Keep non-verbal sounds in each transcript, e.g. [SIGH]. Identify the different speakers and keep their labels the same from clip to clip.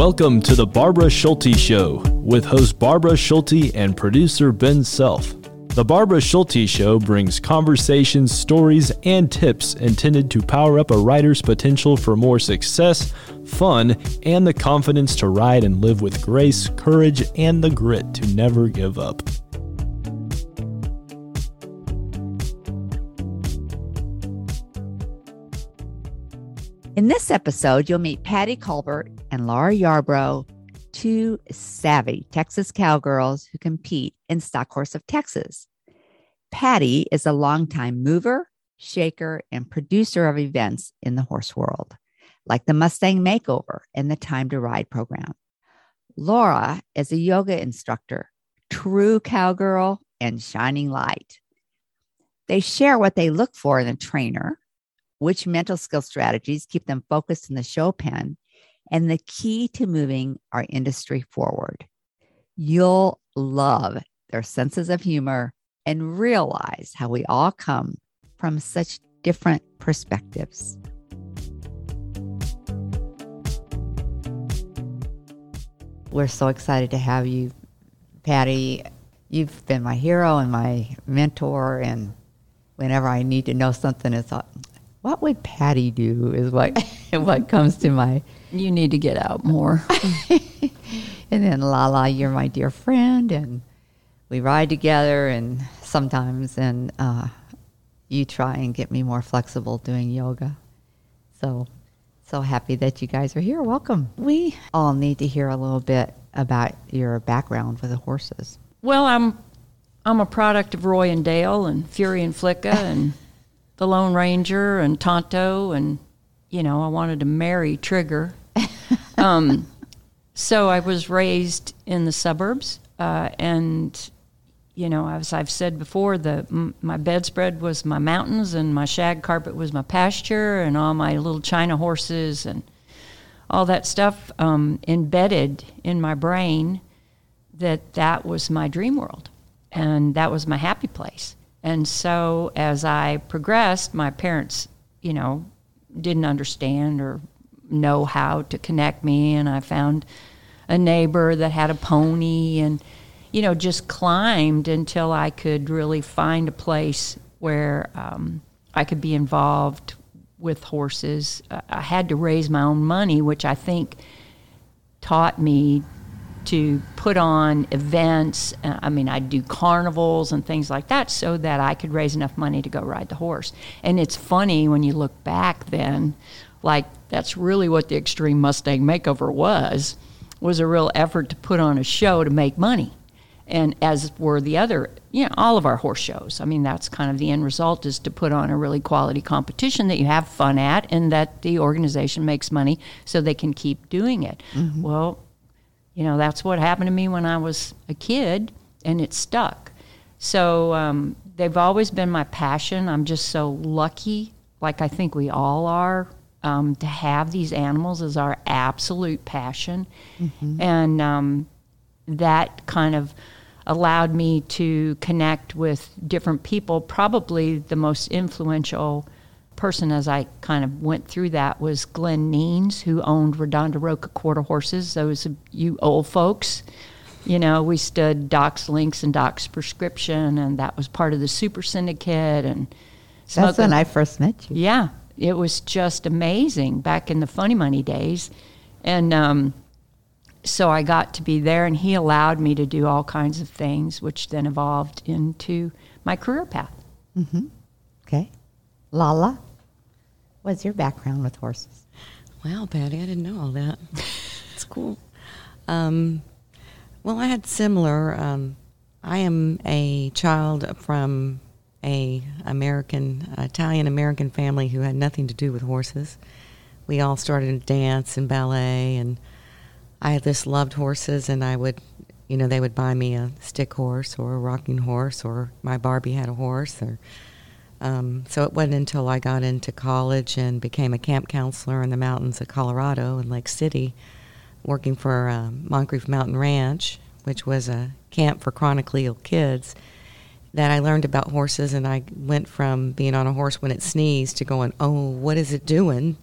Speaker 1: Welcome to the Barbara Schulte Show with host Barbara Schulte and producer Ben Self. The Barbara Schulte Show brings conversations, stories, and tips intended to power up a rider's potential for more success, fun, and the confidence to ride and live with grace, courage, and the grit to never give up.
Speaker 2: In this episode, you'll meet Patti Colbert and Laura Yarbrough, two savvy Texas cowgirls who compete in Stock Horse of Texas. Patti is a longtime mover, shaker, and producer of events in the horse world, like the Mustang Makeover and the Time to Ride program. Laura is a yoga instructor, true cowgirl, and shining light. They share what they look for in a trainer, which mental skill strategies keep them focused in the show pen, and the key to moving our industry forward. You'll love their senses of humor and realize how we all come from such different perspectives. We're so excited to have you, Patti. You've been my hero and my mentor, and whenever I need to know something, it's what would Patti do? Is what [LAUGHS] what comes to my.
Speaker 3: You need to get out more. [LAUGHS]
Speaker 2: and then Lala, you're my dear friend, and we ride together, and sometimes, and uh, you try and get me more flexible doing yoga. So, so happy that you guys are here. Welcome. We all need to hear a little bit about your background with the horses.
Speaker 3: Well, I'm I'm a product of Roy and Dale and Fury and Flicka and [LAUGHS] the Lone Ranger and Tonto, and you know, I wanted to marry Trigger. [LAUGHS] um, so I was raised in the suburbs, uh, and you know, as I've said before, the m- my bedspread was my mountains, and my shag carpet was my pasture, and all my little China horses and all that stuff um, embedded in my brain that that was my dream world, and that was my happy place. And so as I progressed, my parents, you know, didn't understand or know how to connect me. And I found a neighbor that had a pony and, you know, just climbed until I could really find a place where um, I could be involved with horses. I had to raise my own money, which I think taught me to put on events. Uh, I mean, I'd do carnivals and things like that so that I could raise enough money to go ride the horse. And it's funny when you look back then, like that's really what the Extreme Mustang Makeover was, was a real effort to put on a show to make money. And as were the other, you know, all of our horse shows. I mean, that's kind of the end result is to put on a really quality competition that you have fun at and that the organization makes money so they can keep doing it. Mm-hmm. Well, you know, that's what happened to me when I was a kid, and it stuck. So um, they've always been my passion. I'm just so lucky, like I think we all are, um, to have these animals as our absolute passion. Mm-hmm. And um, that kind of allowed me to connect with different people. Probably the most influential person as I kind of went through that was Glenn Neens, who owned Redonda Roca quarter horses. Those you old folks, you know, we stood Doc's Links and Doc's Prescription, and that was part of the Super Syndicate. And
Speaker 2: that's when I first met you.
Speaker 3: Yeah, it was just amazing back in the Funny Money days, and um, so I got to be there, and he allowed me to do all kinds of things, which then evolved into my career path.
Speaker 2: Mm-hmm. Okay, Lala. What's your background with horses?
Speaker 4: Well, Patti, I didn't know all that. [LAUGHS] it's cool. Um, well, I had similar. Um, I am a child from a American Italian American family who had nothing to do with horses. We all started in dance and ballet, and I just loved horses. And I would, you know, they would buy me a stick horse or a rocking horse, or my Barbie had a horse, or um, so it wasn't until I got into college and became a camp counselor in the mountains of Colorado in Lake City, working for uh, Moncrief Mountain Ranch, which was a camp for chronically ill kids, that I learned about horses. And I went from being on a horse when it sneezed to going, oh, what is it doing?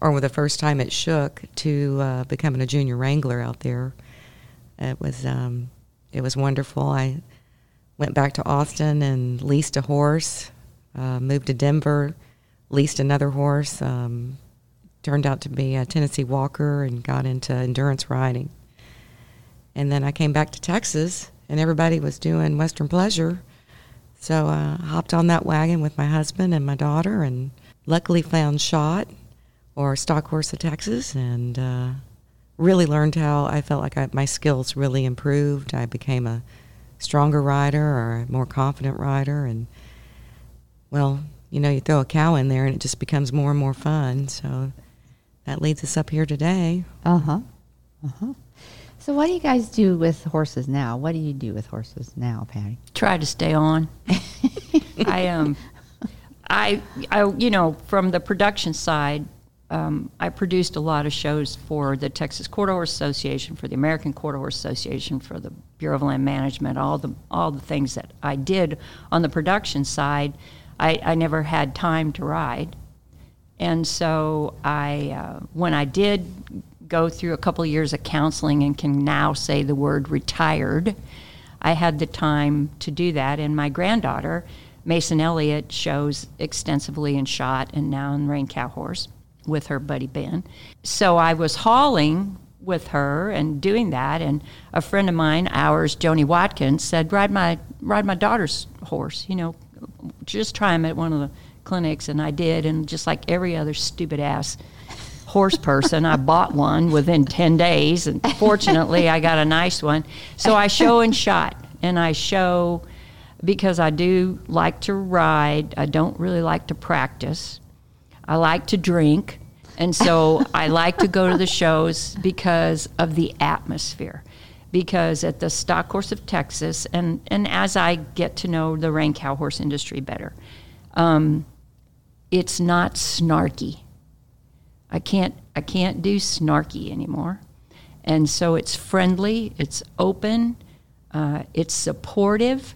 Speaker 4: or the first time it shook to uh, becoming a junior wrangler out there. It was um, it was wonderful. I went back to Austin and leased a horse. Uh, moved to Denver, leased another horse. Um, turned out to be a Tennessee Walker and got into endurance riding. And then I came back to Texas, and everybody was doing Western Pleasure. So I hopped on that wagon with my husband and my daughter, and luckily found Shot or Stock Horse of Texas, and uh, really learned how I felt like I, my skills really improved. I became a stronger rider or a more confident rider, and well, you know, you throw a cow in there and it just becomes more and more fun. So that leads us up here today.
Speaker 2: Uh huh. Uh huh. So, what do you guys do with horses now? What do you do with horses now, Patti?
Speaker 3: Try to stay on. [LAUGHS] I um, I, I, you know, from the production side, um, I produced a lot of shows for the Texas Quarter Horse Association, for the American Quarter Horse Association, for the Bureau of Land Management, all the all the things that I did on the production side. I, I never had time to ride, and so I, uh, when I did go through a couple years of counseling and can now say the word retired, I had the time to do that. And my granddaughter, Mason Elliott, shows extensively in shot and now in rein cow horse with her buddy Ben. So I was hauling with her and doing that and a friend of mine, ours, Joni Watkins, said, Ride my ride my daughter's horse, you know, just try them at one of the clinics and I did and just like every other stupid ass horse person, I bought one within 10 days and fortunately I got a nice one. So I show and shot and I show because I do like to ride. I don't really like to practice. I like to drink. And so I like to go to the shows because of the atmosphere. Because at the Stock Horse of Texas, and, and as I get to know the rein cow horse industry better, um, it's not snarky. I can't I can't do snarky anymore, and so it's friendly, it's open, uh, it's supportive.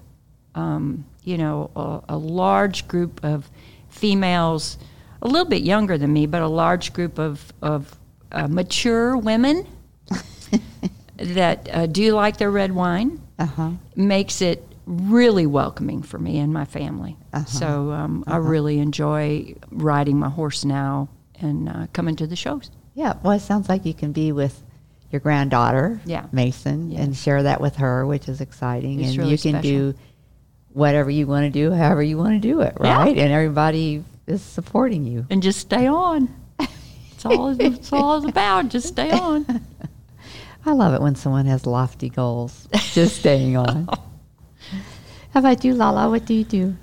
Speaker 3: Um, you know, a, a, large group of females a little bit younger than me, but a large group of, of uh, mature women [LAUGHS] that uh, do you like their red wine uh-huh. makes it really welcoming for me and my family. Uh-huh. So um, uh-huh. I really enjoy riding my horse now and uh, coming to the shows.
Speaker 2: Yeah, well, it sounds like you can be with your granddaughter,
Speaker 3: yeah.
Speaker 2: Mason,
Speaker 3: yeah.
Speaker 2: and share that with her, which is exciting.
Speaker 3: It's
Speaker 2: and
Speaker 3: really
Speaker 2: you can
Speaker 3: special.
Speaker 2: do whatever you want to do, however you want to do it, right?
Speaker 3: Yeah.
Speaker 2: And everybody is supporting you.
Speaker 3: And just stay on. It's all it's all [LAUGHS] about. Just stay on.
Speaker 2: I love it when someone has lofty goals. [LAUGHS] Just staying on. How about you, Lala? What do you do?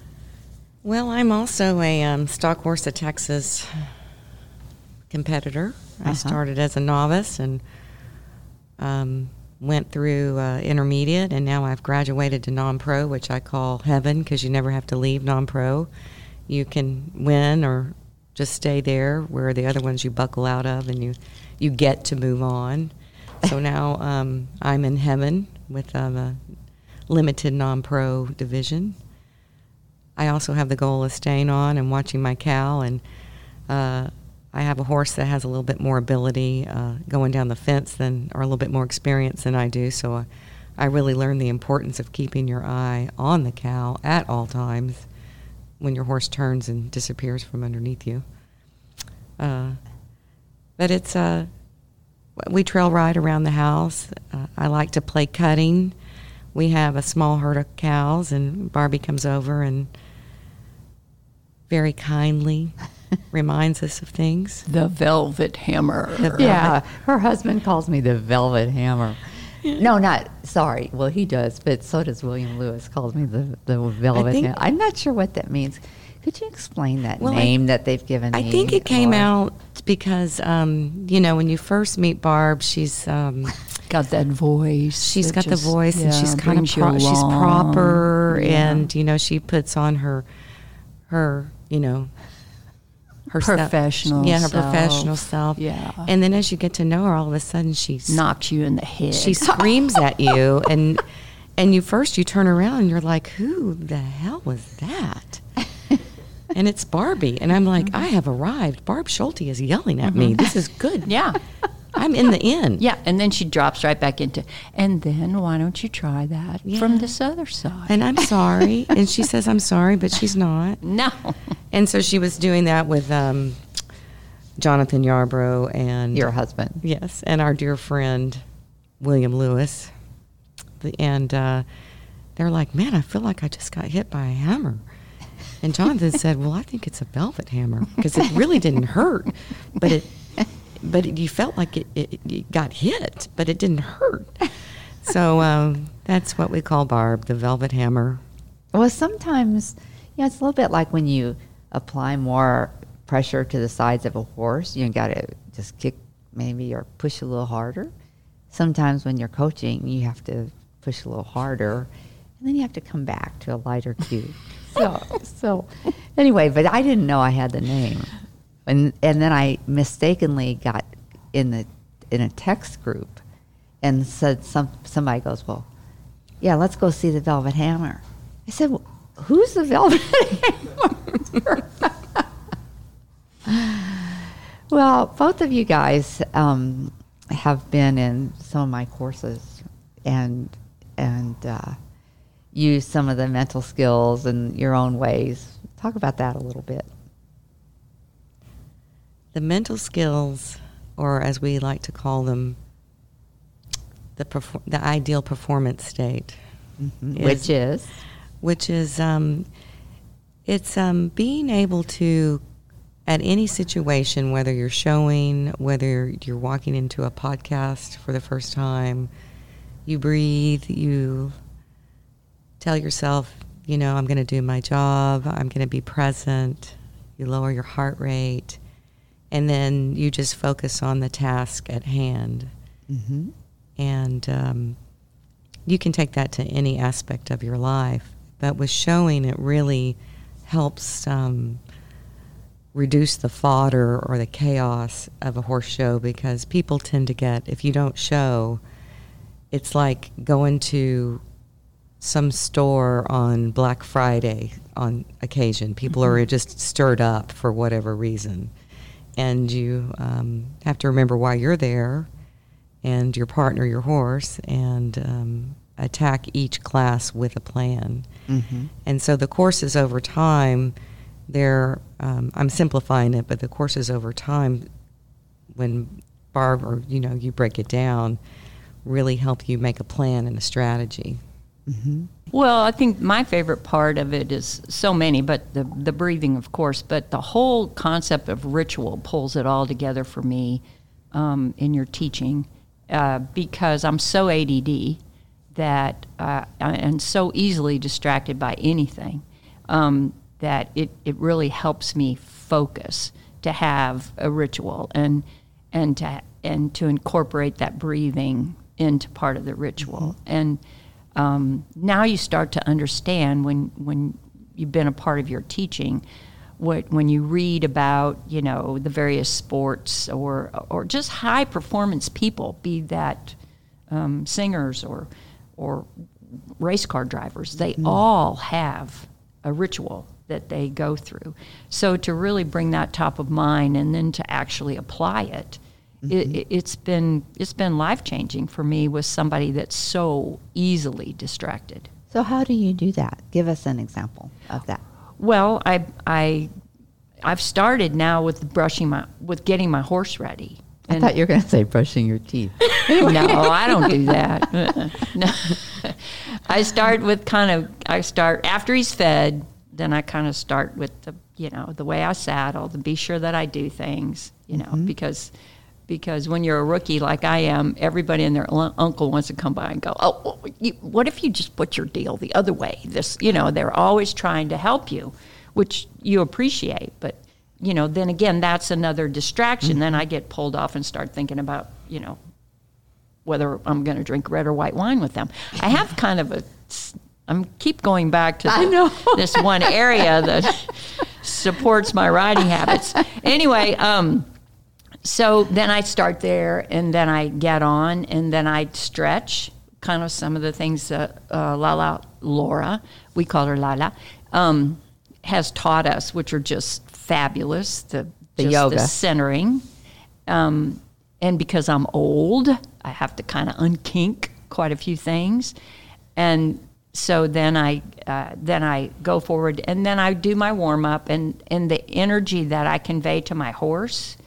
Speaker 4: Well, I'm also a um, stock horse of Texas competitor. I
Speaker 2: Uh-huh.
Speaker 4: started as a novice and um, went through uh, intermediate, and now I've graduated to non-pro, which I call heaven because you never have to leave non-pro. You can win or just stay there, where the other ones you buckle out of, and you you get to move on. So now um, I'm in heaven with um, a limited non-pro division. I also have the goal of staying on and watching my cow, and uh, I have a horse that has a little bit more ability uh, going down the fence than, or a little bit more experience than I do. So I, I really learned the importance of keeping your eye on the cow at all times when your horse turns and disappears from underneath you. Uh, but it's uh, we trail ride around the house. Uh, I like to play cutting. We have a small herd of cows, and Barbie comes over and very kindly [LAUGHS] reminds us of things.
Speaker 3: The Velvet Hammer.
Speaker 4: The
Speaker 2: Yeah, her husband calls me the Velvet Hammer. No, not sorry. Well, he does, but so does William Lewis. Calls me the the Velvet
Speaker 4: think-
Speaker 2: Hammer. I'm not sure what that means. Could you explain that
Speaker 4: Well, I-
Speaker 2: name that they've given
Speaker 4: I
Speaker 2: me?
Speaker 4: think it came
Speaker 2: or-
Speaker 4: out because um, you know when you first meet Barb, she's um, [LAUGHS]
Speaker 3: Got that voice.
Speaker 4: she's
Speaker 3: that
Speaker 4: got
Speaker 3: just-
Speaker 4: the voice and she's kind of pro- she's proper
Speaker 3: Yeah.
Speaker 4: and you know she puts on her her you know her self-
Speaker 3: Professional
Speaker 4: yeah her
Speaker 3: self.
Speaker 4: professional self
Speaker 3: Yeah.
Speaker 4: and then as you get to know her all of a sudden she's
Speaker 3: knocks you in the head.
Speaker 4: she [LAUGHS] screams at you and and you first you turn around and you're like who the hell was that and it's Barbie. And I'm like, I have arrived. Barb Schulte is yelling at me. This is good. [LAUGHS]
Speaker 3: Yeah.
Speaker 4: I'm in the inn.
Speaker 3: Yeah, and then she drops right back into, and then why don't you try that from this other side?
Speaker 4: And I'm sorry. and she says, I'm sorry, but she's not. [LAUGHS]
Speaker 3: no.
Speaker 4: And so she was doing that with um, Jonathan Yarbrough and
Speaker 2: Your husband.
Speaker 4: Yes, and our dear friend William Lewis. The, and uh, they're like, man, I feel like I just got hit by a hammer. And Jonathan said, well, I think it's a velvet hammer because it really didn't hurt, but it, but it, you felt like it, it, it got hit, but it didn't hurt. So um, that's what we call Barb, the velvet hammer.
Speaker 2: Well, sometimes, yeah, it's a little bit like when you apply more pressure to the sides of a horse. You got to just kick maybe or push a little harder. Sometimes when you're coaching, you have to push a little harder, and then you have to come back to a lighter cue. So, so anyway, but I didn't know I had the name, and and then I mistakenly got in the in a text group, and said some somebody goes, well, yeah, let's go see the Velvet Hammer. I said, well, who's the Velvet Hammer? [LAUGHS] well, both of you guys um, have been in some of my courses and and uh, use some of the mental skills in your own ways. Talk about that a little bit.
Speaker 4: The mental skills, or as we like to call them, the, perfor- the ideal performance state.
Speaker 2: Which is
Speaker 4: which is um, it's um, being able to at any situation whether you're showing whether you're walking into a podcast for the first time you breathe you tell yourself you know i'm going to do my job i'm going to be present you lower your heart rate and then you just focus on the task at hand
Speaker 2: mm-hmm.
Speaker 4: and um, you can take that to any aspect of your life. But with showing, it really helps um, reduce the fodder or the chaos of a horse show because people tend to get, if you don't show, it's like going to some store on Black Friday on occasion. People are just stirred up for whatever reason. And you um, have to remember why you're there and your partner, your horse, and um, attack each class with a plan.
Speaker 2: Mm-hmm.
Speaker 4: And so the courses over time, they're, um, I'm simplifying it, but the courses over time, when Barb or, you know, you break it down, really help you make a plan and a strategy.
Speaker 2: Mm-hmm.
Speaker 3: Well, I think my favorite part of it is so many, but the the breathing, of course, but the whole concept of ritual pulls it all together for me um, in your teaching uh, because I'm so ADD that uh, and so easily distracted by anything um, that it it really helps me focus to have a ritual and and to and to incorporate that breathing into part of the ritual and um, now you start to understand when when you've been a part of your teaching what when you read about you know the various sports or or just high performance people be that um, singers or or race car drivers they all have a ritual that they go through. So to really bring that top of mind and then to actually apply it it, mm-hmm. it, it's been it's been life changing for me with somebody that's so easily distracted.
Speaker 2: So how do you do that? Give us an example of that.
Speaker 3: Well, I I I've started now with brushing my with getting my horse ready.
Speaker 2: I thought you were going to say brushing your teeth. [LAUGHS]
Speaker 3: no, I don't do that. [LAUGHS] No. I start with kind of I start after he's fed, then I kind of start with the you know the way I saddle, to be sure that I do things, you know, mm-hmm. because because when you're a rookie like I am, everybody and their un- uncle wants to come by and go, "Oh, what if you just put your deal the other way?" This, you know, they're always trying to help you, which you appreciate, but you know, then again, that's another distraction. Then I get pulled off and start thinking about, you know, whether I'm going to drink red or white wine with them. I have [LAUGHS] kind of a, I'm keep going back to
Speaker 2: know. [LAUGHS]
Speaker 3: this one area that [LAUGHS] supports my riding habits. Anyway, um, so then I start there, and then I get on, and then I stretch. Kind of some of the things that uh, Lala Laura, we call her Lala, um, has taught us, which are just fabulous. The,
Speaker 2: The yoga.
Speaker 3: the centering. Um, and because I'm old, I have to kind of unkink quite a few things. And so then I uh, then I go forward and then I do my warm up and and the energy that I convey to my horse,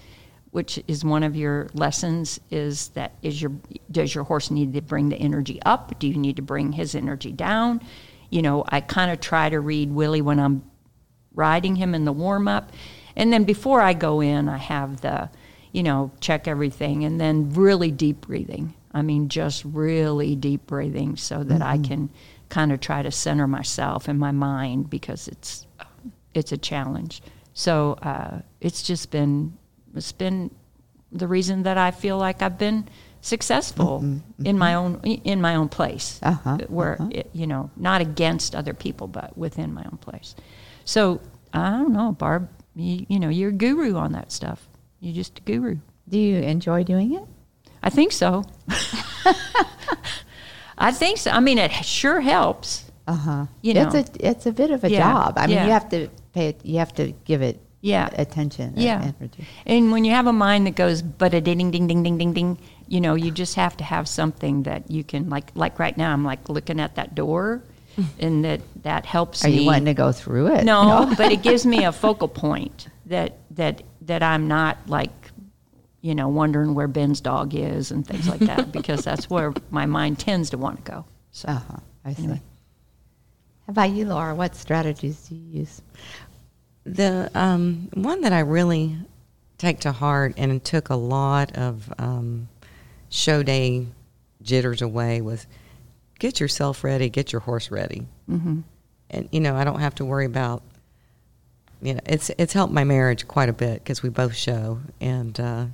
Speaker 3: which is one of your lessons, is that is your does your horse need to bring the energy up? Do you need to bring his energy down? You know, I kind of try to read Willie when I'm riding him in the warm up. And then before I go in, I have the, you know, check everything and then really deep breathing. I mean, just really deep breathing so that I can kind of try to center myself in my mind because it's it's a challenge. So uh, it's just been it's been the reason that I feel like I've been successful in my own in my own place,
Speaker 2: Uh-huh,
Speaker 3: where it, you know not against other people, but within my own place. So I don't know, Barb. You, you know, you're a guru on that stuff. You're just a guru.
Speaker 2: Do you enjoy doing it?
Speaker 3: I think so. [LAUGHS] I think so. I mean, it sure helps.
Speaker 2: Uh huh.
Speaker 3: You know.
Speaker 2: it's a it's a bit of a
Speaker 3: Yeah,
Speaker 2: job. I mean,
Speaker 3: yeah.
Speaker 2: you have to pay. it- You have to give it
Speaker 3: Yeah.
Speaker 2: attention. and
Speaker 3: Yeah.
Speaker 2: energy.
Speaker 3: And when you have a mind that goes but a ding ding ding ding ding ding you know, you just have to have something that you can like like right now I'm like looking at that door [LAUGHS] and that that helps
Speaker 2: Are
Speaker 3: me.
Speaker 2: you wanting to go through it?
Speaker 3: no, but it gives me a [LAUGHS] focal point that that that I'm not like you know wondering where Ben's dog is and things like that [LAUGHS] because that's where my mind tends to want to go. So
Speaker 2: Uh huh. I see.
Speaker 3: Anyway.
Speaker 2: How about you, Laura? What strategies do you use?
Speaker 4: The um, one that I really take to heart and took a lot of um, show day jitters away was get yourself ready, get your horse ready. Mm-hmm. And you know, I don't have to worry about. You know, it's it's helped my marriage quite a bit because we both show, and uh,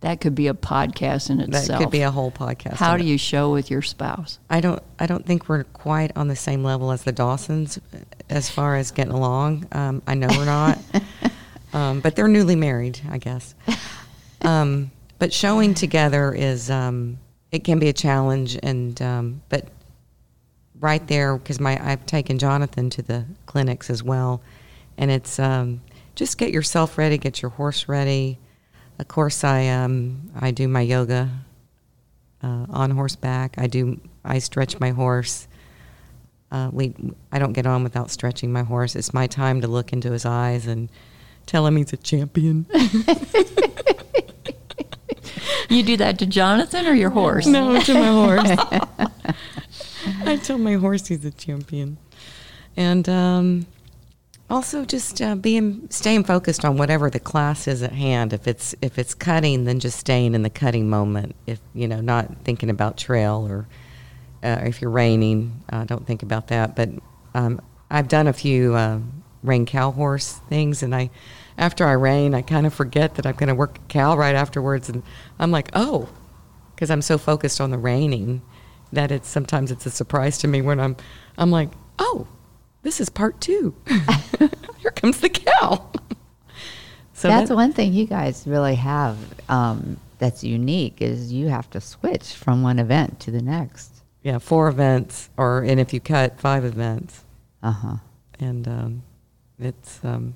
Speaker 3: that could be a podcast in itself.
Speaker 4: that could be a whole podcast.
Speaker 3: How do
Speaker 4: it.
Speaker 3: you show with your spouse?
Speaker 4: I don't. I don't think we're quite on the same level as the Dawsons as far as getting along. Um, I know we're not, [LAUGHS] um, but they're newly married, I guess. Um, but showing together is um, it can be a challenge, and um, but right there because my I've taken Jonathan to the clinics as well, and it's um, just get yourself ready, get your horse ready. Of course, I um, I do my yoga uh, on horseback. I do. I stretch my horse. Uh, we. I don't get on without stretching my horse. It's my time to look into his eyes and tell him he's a champion. [LAUGHS]
Speaker 3: You do that to Jonathan or your horse?
Speaker 4: no, to my horse. [LAUGHS] I tell my horse he's a champion, and um, also just uh, being staying focused on whatever the class is at hand. If it's if it's cutting, then just staying in the cutting moment. If you know, not thinking about trail or uh, if you're reining, uh, don't think about that. But um, I've done a few uh, rein cow horse things, and I, after I rein, I kind of forget that I'm going to work cow right afterwards, and I'm like, oh, because I'm so focused on the reining that it's sometimes it's a surprise to me when I'm, I'm like, oh, this is part two. [LAUGHS] Here comes the cow. so
Speaker 2: that's
Speaker 4: that-
Speaker 2: one thing you guys really have um, that's unique is you have to switch from one event to the next.
Speaker 4: yeah, four events, or and if you cut five events.
Speaker 2: Uh huh.
Speaker 4: and um, it's um,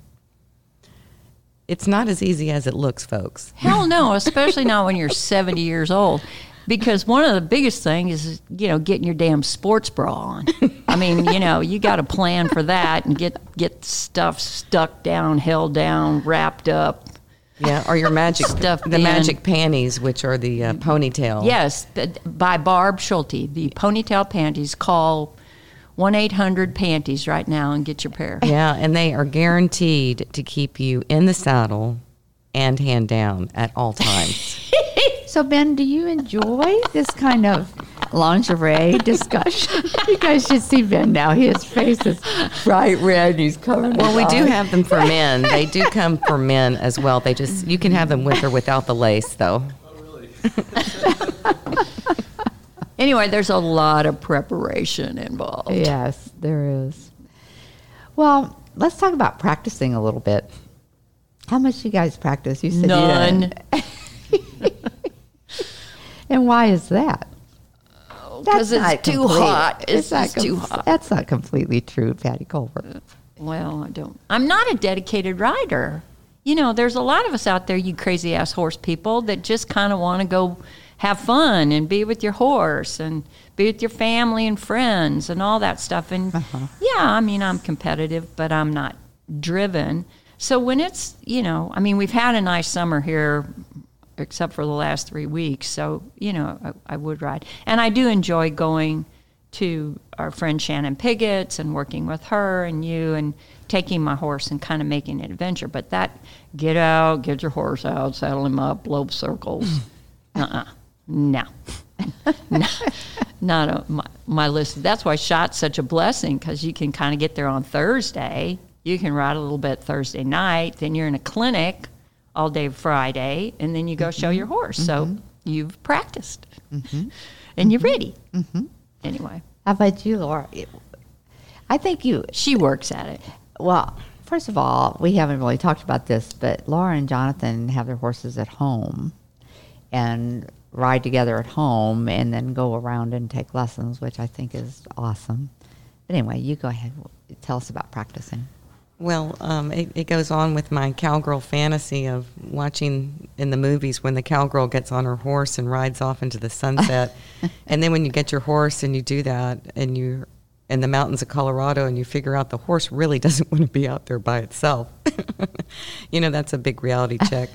Speaker 4: it's not as easy as it looks, folks.
Speaker 3: Hell no, [LAUGHS] especially not when you're 70 years old. Because one of the biggest things is, you know, getting your damn sports bra on. I mean, you know, you got to plan for that and get get stuff stuck down, held down, wrapped up.
Speaker 4: Yeah, or your magic
Speaker 3: stuff.
Speaker 4: the
Speaker 3: in.
Speaker 4: magic panties, which are the uh, ponytail.
Speaker 3: Yes, by Barb Schulte, the ponytail panties. Call 1 800 panties right now and get your pair.
Speaker 4: yeah, and they are guaranteed to keep you in the saddle and hand down at all times. [LAUGHS]
Speaker 2: So Ben, do you enjoy this kind of lingerie discussion? [LAUGHS] you guys should see Ben now. His face is bright red. He's covered.
Speaker 4: well,
Speaker 2: his
Speaker 4: we do have them for men. They do come for men as well. They just you can have them with or without the lace, though. Really? [LAUGHS]
Speaker 3: Anyway, there's a lot of preparation involved.
Speaker 2: Yes, there is. Well, let's talk about practicing a little bit. How much you guys practice? You said
Speaker 3: None.
Speaker 2: don't. [LAUGHS] And why is that?
Speaker 3: Because
Speaker 2: That's
Speaker 3: it's too
Speaker 2: complete-
Speaker 3: hot. It's,
Speaker 2: not
Speaker 3: just too hot.
Speaker 2: That's not completely true, Patti Colbert.
Speaker 3: Well, I don't. I'm not a dedicated rider. You know, there's a lot of us out there, you crazy ass horse people, that just kind of want to go have fun and be with your horse and be with your family and friends and all that stuff. And
Speaker 2: Uh-huh.
Speaker 3: yeah, I mean, I'm competitive, but I'm not driven. So when it's, you know, I mean, we've had a nice summer here, except for the last three weeks. So, you know, I, I would ride. And I do enjoy going to our friend Shannon Piggott's and working with her and you and taking my horse and kind of making an adventure. But that get out, get your horse out, saddle him up, blow circles. [LAUGHS] uh-uh. No. [LAUGHS] no. Not on my, my list. That's why shot's such a blessing because you can kind of get there on Thursday. You can ride a little bit Thursday night. Then you're in a clinic all day Friday, and then you go show mm-hmm. your horse. So mm-hmm. you've practiced mm-hmm. and you're ready. Anyway,
Speaker 2: How about you, Laura? I think you,
Speaker 3: she works at it.
Speaker 2: well, first of all, we haven't really talked about this, but Laura and Jonathan have their horses at home and ride together at home and then go around and take lessons, which I think is awesome. But anyway, you go ahead. Tell us about practicing.
Speaker 4: Well, um, it, it goes on with my cowgirl fantasy of watching in the movies when the cowgirl gets on her horse and rides off into the sunset. [LAUGHS] and then when you get your horse and you do that and you're in the mountains of Colorado and you figure out the horse really [LAUGHS] doesn't want to be out there by itself. [LAUGHS] you know, that's a big reality check.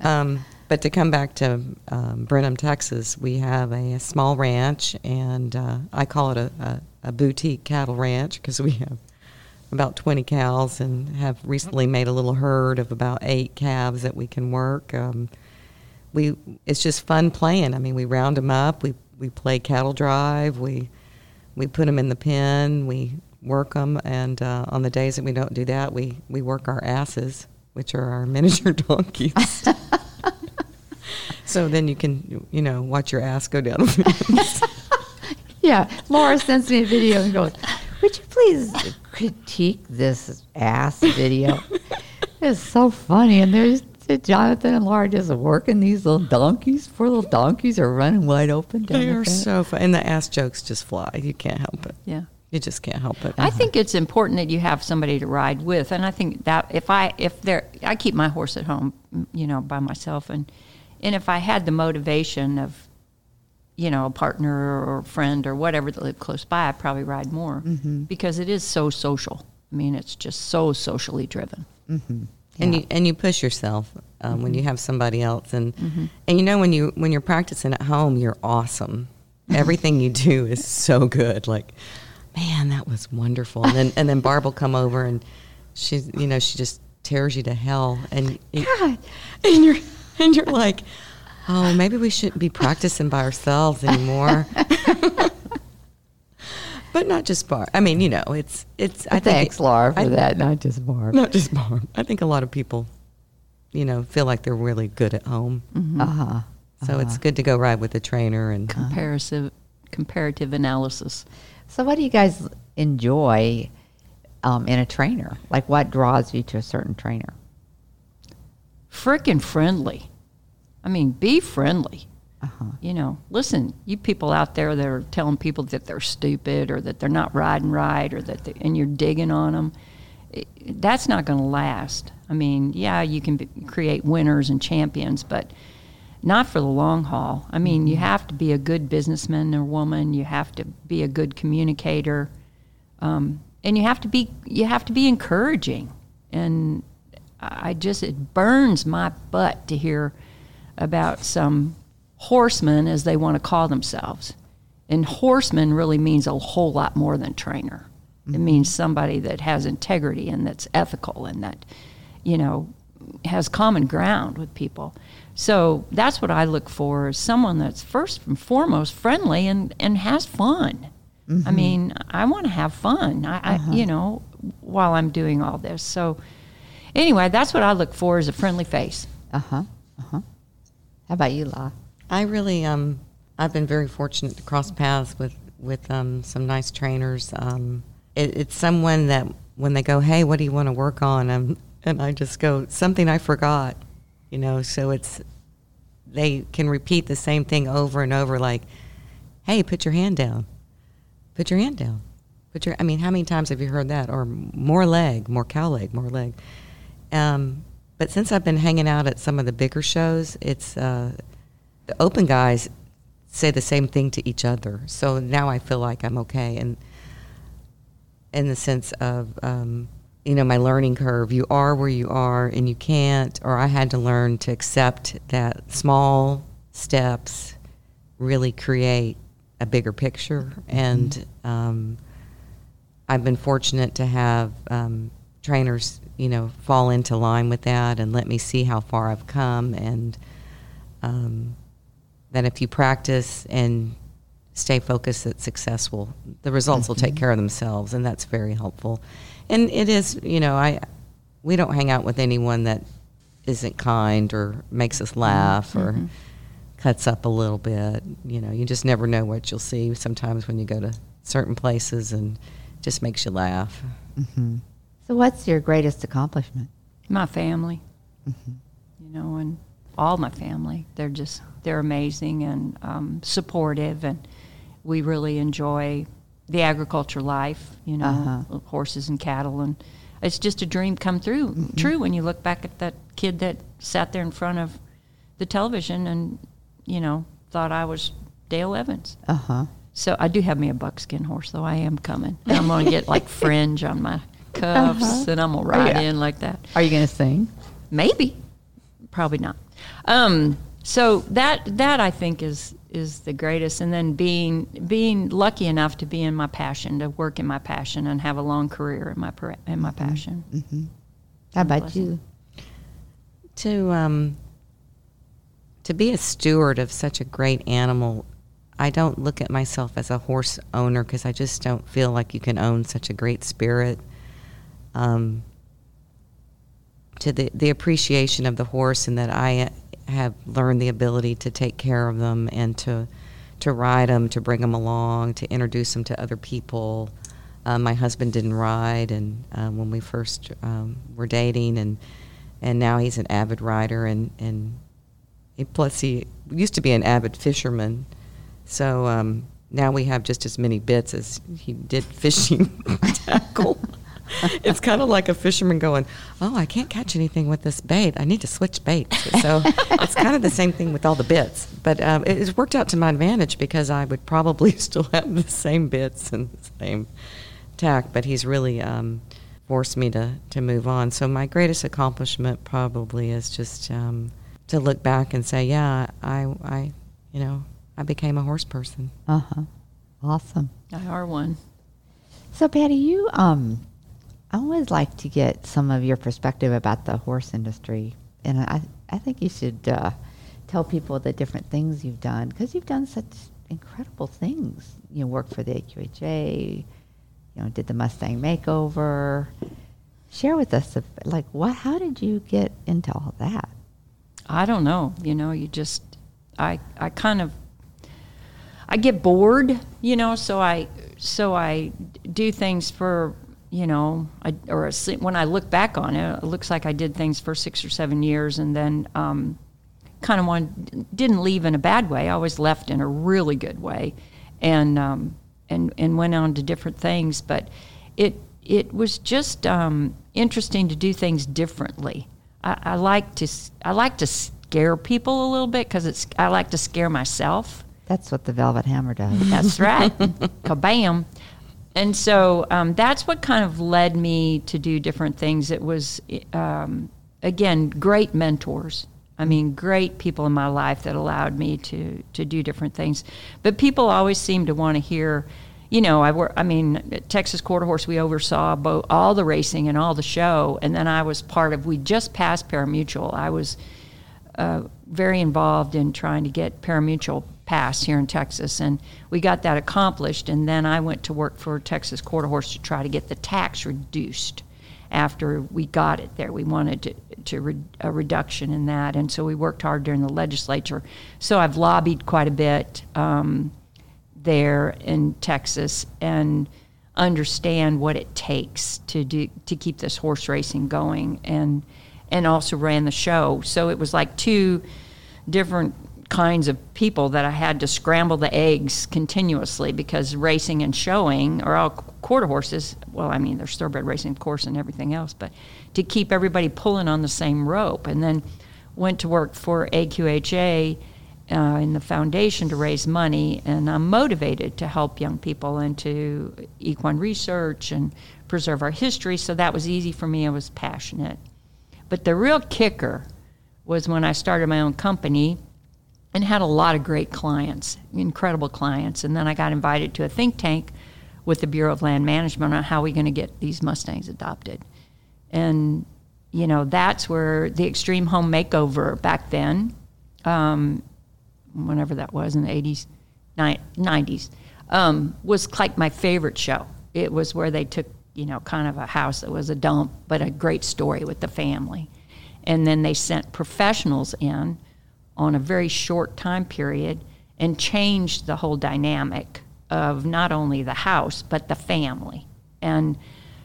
Speaker 4: um, but to come back to um, Brenham, Texas, we have a, a small ranch, and uh, I call it a, a, a boutique cattle ranch because we have about 20 cows and have recently made a little herd of about eight calves that we can work. Um, we it's just fun playing. I mean, we round them up. We we play cattle drive. We we put them in the pen. We work them, and uh, on the days that we don't do that, we we work our asses, which are our [LAUGHS] miniature donkeys. [LAUGHS] so then you can you know watch your ass go down. [LAUGHS]
Speaker 2: Yeah, Laura sends me a video and goes, "Would you please critique this ass video?" [LAUGHS] it's so funny, and there's Jonathan and Laura just working these little donkeys. Poor little donkeys are running wide open. Down
Speaker 4: they
Speaker 2: the
Speaker 4: are so fun, and the ass jokes just fly. You can't help it.
Speaker 3: Yeah.
Speaker 4: You just can't help it.
Speaker 3: I think it's important that you have somebody to ride with, and I think that if I if there I keep my horse at home, you know, by myself, and and if I had the motivation of, you know, a partner or a friend or whatever that lived close by, I'd probably ride more mm-hmm. because it is so social. I mean, it's just so socially driven. Mm-hmm.
Speaker 4: and you and you push yourself um, when you mm-hmm. have somebody else, and and you know when you when you're practicing at home, you're awesome. Everything you do is so good. Like, man, that was wonderful. And then and then Barb will come over and she's you know she just tears you to hell, and you, and you're and you're like, oh, maybe we shouldn't be practicing by ourselves anymore. [LAUGHS] But not just Barb. I mean, you know, it's it's. I think
Speaker 2: Thanks, Laura, for
Speaker 4: I-
Speaker 2: that. Not just Barb.
Speaker 4: not just Barb. I think a lot of people, you know, feel like they're really good at home.
Speaker 2: Uh huh.
Speaker 4: So it's good to go ride with a trainer and
Speaker 3: Comparative comparative analysis.
Speaker 2: So, what do you guys enjoy um, in a trainer? Like, what draws you to a certain trainer?
Speaker 3: Freaking friendly. I mean, be friendly.
Speaker 2: Uh-huh.
Speaker 3: You know, listen, you people out there that are telling people that they're stupid or that they're not riding right or that they, and you're digging on them, that's not going to last. I mean, yeah, you can be, create winners and champions, but not for the long haul. I mean, you have to be a good businessman or woman. You have to be a good communicator, um, and you have to be you have to be encouraging. And I just it burns my butt to hear about some horsemen, as they want to call themselves. And horseman really means a whole lot more than trainer. It means somebody that has integrity and that's ethical and that, you know, has common ground with people. So that's what I look for is someone that's first and foremost friendly and, and has fun. I mean, I want to have fun. I, I you know, while I'm doing all this. So anyway, that's what I look for is a friendly face.
Speaker 2: Uh huh. Uh huh. How about you, La?
Speaker 4: I really um I've been very fortunate to cross paths with with um, some nice trainers. Um, it, it's someone that when they go, hey, what do you want to work on? Um, and I just go something I forgot, you know. So it's they can repeat the same thing over and over, like, hey, put your hand down, put your hand down, Put your, I mean, how many times have you heard that? Or more leg, more cow leg, more leg. Um, but since I've been hanging out at some of the bigger shows, it's uh, the open guys say the same thing to each other. So now I feel like I'm okay, and in the sense of um, you know my learning curve. You are where you are, and you can't. Or I had to learn to accept that small steps really create a bigger picture, and um, I've been fortunate to have um, trainers, you know, fall into line with that and let me see how far I've come, and um, that if you practice and stay focused, it's successful. The results will take mm-hmm. care of themselves, and that's very helpful. And it is, you know, I we don't hang out with anyone that isn't kind or makes us mm-hmm. laugh or mm-hmm. cuts up a little bit. You know, you just never know what you'll see sometimes when you go to certain places and just makes you laugh.
Speaker 2: So, what's your greatest accomplishment?
Speaker 3: my family you know and all my family they're just they're amazing and um, supportive and we really enjoy the agriculture life you know
Speaker 2: Uh-huh.
Speaker 3: horses and cattle and it's just a dream come through true when you look back at that kid that sat there in front of the television and you know thought i was dale evans
Speaker 2: Uh huh.
Speaker 3: so I do have me a buckskin horse, though I am coming. I'm going to get like [LAUGHS] fringe on my cuffs,
Speaker 2: Uh-huh.
Speaker 3: and I'm going to ride
Speaker 2: Yeah.
Speaker 3: in like that.
Speaker 2: Are you going to sing?
Speaker 3: Maybe, probably not. Um, so that that I think is is the greatest. And then being being lucky enough to be in my passion, to work in my passion, and have a long career in my in my passion.
Speaker 2: How about you?
Speaker 4: to um, to be a steward of such a great animal i don't look at myself as a horse owner because i just don't feel like you can own such a great spirit um, to the, the appreciation of the horse and that i have learned the ability to take care of them and to to ride them to bring them along to introduce them to other people. Um, my husband didn't ride and um, when we first um, were dating and and now he's an avid rider and and he, plus he used to be an avid fisherman. So um, now we have just as many bits as he did fishing [LAUGHS] tackle [LAUGHS] it's kind of like a fisherman going oh i can't catch anything with this bait i need to switch baits so it's kind of the same thing with all the bits but um, it, it's worked out to my advantage because i would probably [LAUGHS] still have the same bits and the same tack but he's really um, forced me to, to move on. So my greatest accomplishment probably is just um, to look back and say, yeah, I, I, you know, I became a horse person.
Speaker 2: Uh huh. Awesome.
Speaker 3: I are one.
Speaker 2: So, Patti, you um, I always like to get some of your perspective about the horse industry, and I I think you should uh, tell people the different things you've done because you've done such incredible things. You work for the AQHA, you know, did the Mustang makeover. Share with us, if, like, what? How did you get into all that?
Speaker 3: I don't know. You know, you just I I kind of I get bored, you know, so I so I do things for you know, I, or a when I look back on it, it looks like I did things for six or seven years, and then um, kind of one didn't leave in a bad way. I was left in a really good way, and um, and and went on to different things. But it it was just um, interesting to do things differently. I, I like to I like to scare people a little bit because it's I like to scare myself.
Speaker 2: That's what the Velvet Hammer does.
Speaker 3: That's right. [LAUGHS] Kabam. And so um, that's what kind of led me to do different things. It was, um, again, great mentors. I mean, great people in my life that allowed me to, to do different things. But people always seem to want to hear, you know, I work. I mean, Texas Quarter Horse, we oversaw both, all the racing and all the show, and then I was part of. We just passed parimutuel. I was uh, very involved in trying to get parimutuel here in Texas, and we got that accomplished. And then I went to work for Texas Quarter Horse to try to get the tax reduced. After we got it there, we wanted to, to re, a reduction in that, and so we worked hard during the legislature. So I've lobbied quite a bit um, there in Texas and understand what it takes to do to keep this horse racing going and and also ran the show so it was like two different kinds of people that I had to scramble the eggs continuously because racing and showing are all quarter horses. Well, I mean, there's thoroughbred racing, of course, and everything else, but to keep everybody pulling on the same rope. And then went to work for AQHA uh, in the foundation to raise money, and I'm motivated to help young people into equine research and preserve our history. So that was easy for me. I was passionate. But the real kicker was when I started my own company and had a lot of great clients, incredible clients. And then I got invited to a think tank with the Bureau of Land Management on how we're going to get these Mustangs adopted. And, you know, that's where the Extreme Home Makeover back then, um, whenever that was in the 80s, 90s, um, was like my favorite show. It was where they took, you know, kind of a house that was a dump, but a great story with the family. And then they sent professionals in on a very short time period and changed the whole dynamic of not only the house but the family. And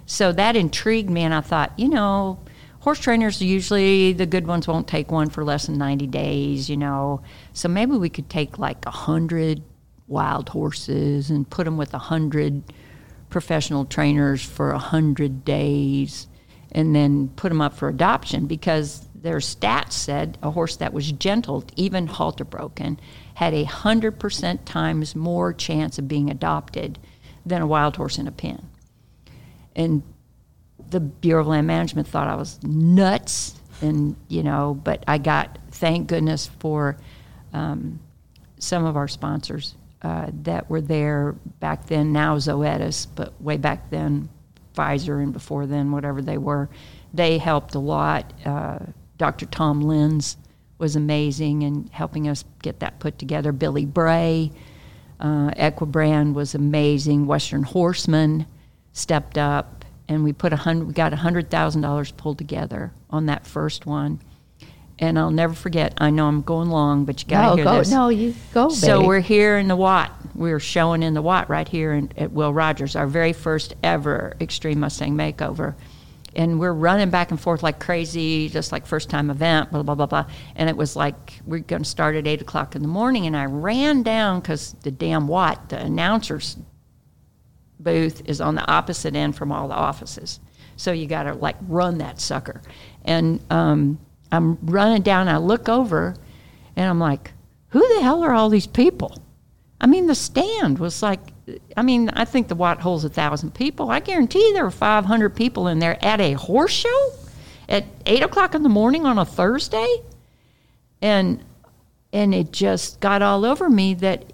Speaker 3: so that intrigued me, and I thought, you know, horse trainers usually the good ones won't take one for less than 90 days, you know. So maybe we could take like a hundred wild horses and put them with a hundred professional trainers for a hundred days and then put them up for adoption because their stats said a horse that was gentled, even halter broken, had a hundred percent times more chance of being adopted than a wild horse in a pen. And the Bureau of Land Management thought I was nuts, and you know, but I got thank goodness for um, some of our sponsors uh, that were there back then. Now Zoetis, but way back then, Pfizer, and before then, whatever they were, they helped a lot. Uh, Dr. Tom Lenz was amazing in helping us get that put together. Billy Bray, uh, Equibrand was amazing. Western Horseman stepped up, and we put a hundred. We got a hundred thousand dollars pulled together on that first one. And I'll never forget. I know I'm going long, but you got to
Speaker 2: No,
Speaker 3: hear
Speaker 2: go.
Speaker 3: this.
Speaker 2: No, you go.
Speaker 3: So we're here in the Watt. We're showing in the Watt right here in, at Will Rogers, our very first ever Extreme Mustang Makeover. And we're running back and forth like crazy, just like first time event, blah, blah, blah, blah. And it was like, we're going to start at 8 o'clock in the morning. And I ran down because the damn what, the announcer's booth, is on the opposite end from all the offices. So you got to like run that sucker. And um, I'm running down, I look over, and I'm like, who the hell are all these people? I mean, the stand was like, I mean, I think the Watt holds a thousand people. I guarantee there were 500 people in there at a horse show at eight o'clock in the morning on a Thursday, and and it just got all over me that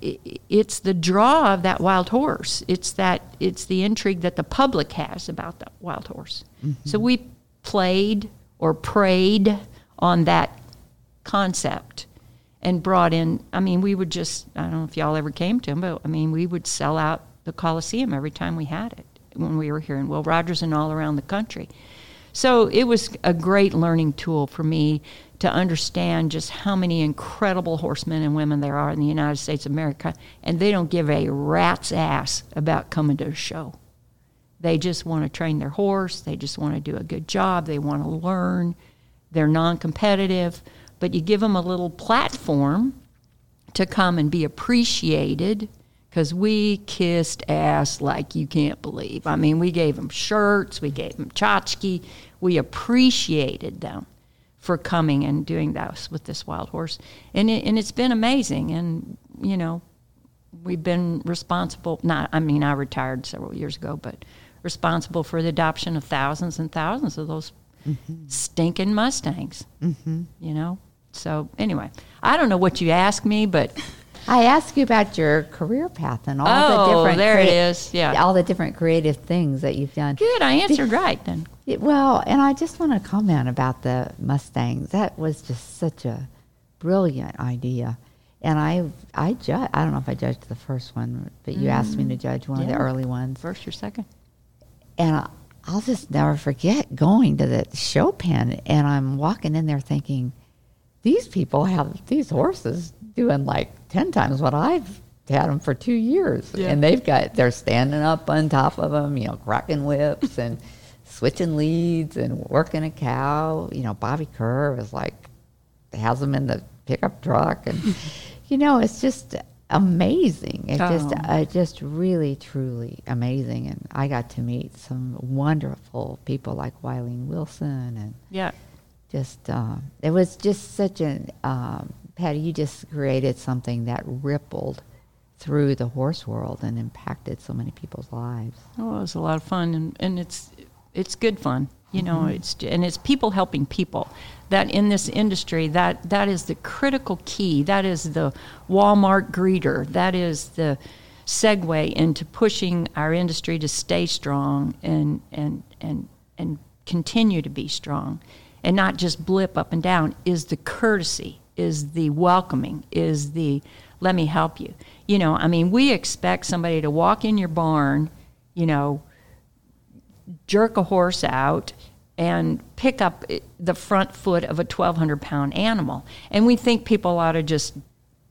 Speaker 3: it's the draw of that wild horse. It's that it's the intrigue that the public has about that wild horse. Mm-hmm. So we played or preyed on that concept and brought in. I mean, we would just I don't know if y'all ever came to them, but I mean, we would sell out the Coliseum every time we had it when we were here in Will Rogers and all around the country. So it was a great learning tool for me to understand just how many incredible horsemen and women there are in the United States of America, and they don't give a rat's ass about coming to a show. They just want to train their horse, they just want to do a good job, they want to learn, they're non competitive, but you give them a little platform to come and be appreciated because we kissed ass like you can't believe. I mean, we gave them shirts, we gave them tchotchke, we appreciated them for coming and doing that with this wild horse, and it, and it's been amazing. And you know, we've been responsible. Not, I mean, I retired several years ago, but responsible for the adoption of thousands and thousands of those stinking Mustangs. Mm-hmm. You know. So anyway, I don't know what you asked me, but
Speaker 2: I asked you about your career path and all the
Speaker 3: Oh,
Speaker 2: different.
Speaker 3: there it
Speaker 2: crea-
Speaker 3: is. Yeah.
Speaker 2: all the different creative things that you've done.
Speaker 3: good. I answered right then.
Speaker 2: It- well, and I just want to comment about the Mustangs. That was just such a brilliant idea. And I, I judge. I don't know if I judged the first one, but you asked me to mm, judge one of the early ones.
Speaker 3: First or second?
Speaker 2: And I, I'll just never forget going to the show pen, and I'm walking in there thinking, these people have these horses doing like ten times what I've had them for two years,
Speaker 3: Yeah.
Speaker 2: and they've got they're standing up on top of them, you know, cracking whips and switching leads and working a cow. You know, Bobby Kerr is like has them in the pickup truck, and [LAUGHS] you know, it's just amazing. It's just,
Speaker 3: Oh.
Speaker 2: uh, just really, truly amazing. And I got to meet some wonderful people like Wileen Wilson, and
Speaker 3: Yeah.
Speaker 2: Just uh, it was just such an um, Patti. You just created something that rippled through the horse world and impacted so many people's lives.
Speaker 3: Oh, it was a lot of fun, and, and it's it's good fun. You know, it's and it's people helping people. That in this industry, that that is the critical key. That is the Walmart greeter. That is the segue into pushing our industry to stay strong and and and and continue to be strong, and not just blip up and down. Is the courtesy, is the welcoming, is the let me help you. You know, I mean, we expect somebody to walk in your barn, you know, jerk a horse out and pick up eh, the front foot of a 1,200 pound animal. And we think people ought to just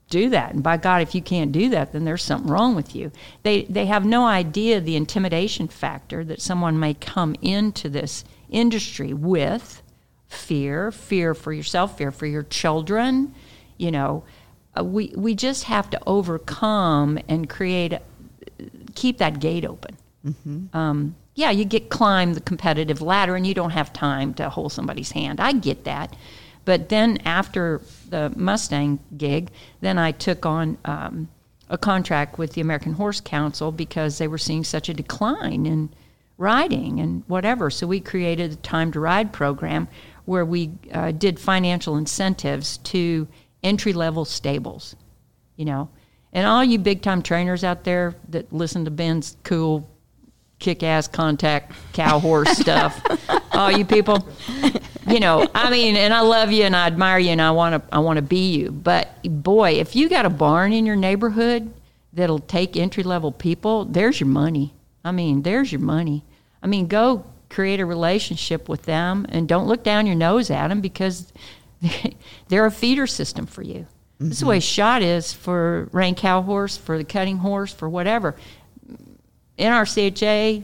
Speaker 3: do that. And by God, if you can't do that, then there's something wrong with you. They, they have no idea the intimidation factor that someone may come into this industry with fear, fear for yourself, fear for your children. You know, uh, we, we just have to overcome and create, a, keep that gate open um, yeah, you get climb the competitive ladder and you don't have time to hold somebody's hand. I get that. But then after the Mustang gig, then I took on um, a contract with the American Horse Council because they were seeing such a decline in riding and whatever. So we created a Time to Ride program where we uh, did financial incentives to entry level stables, you know. And all you big time trainers out there that listen to Ben's cool kick ass contact cow horse [LAUGHS] stuff. All you people, you know, I mean, and I love you and I admire you and I want to I want to be you. But boy, if you got a barn in your neighborhood that'll take entry level people, there's your money. I mean, there's your money. I mean, go create a relationship with them and don't look down your nose at them because [LAUGHS] they're a feeder system for you. This is the mm-hmm. way shot is for reined cow horse, for the cutting horse, for whatever. NRCHA,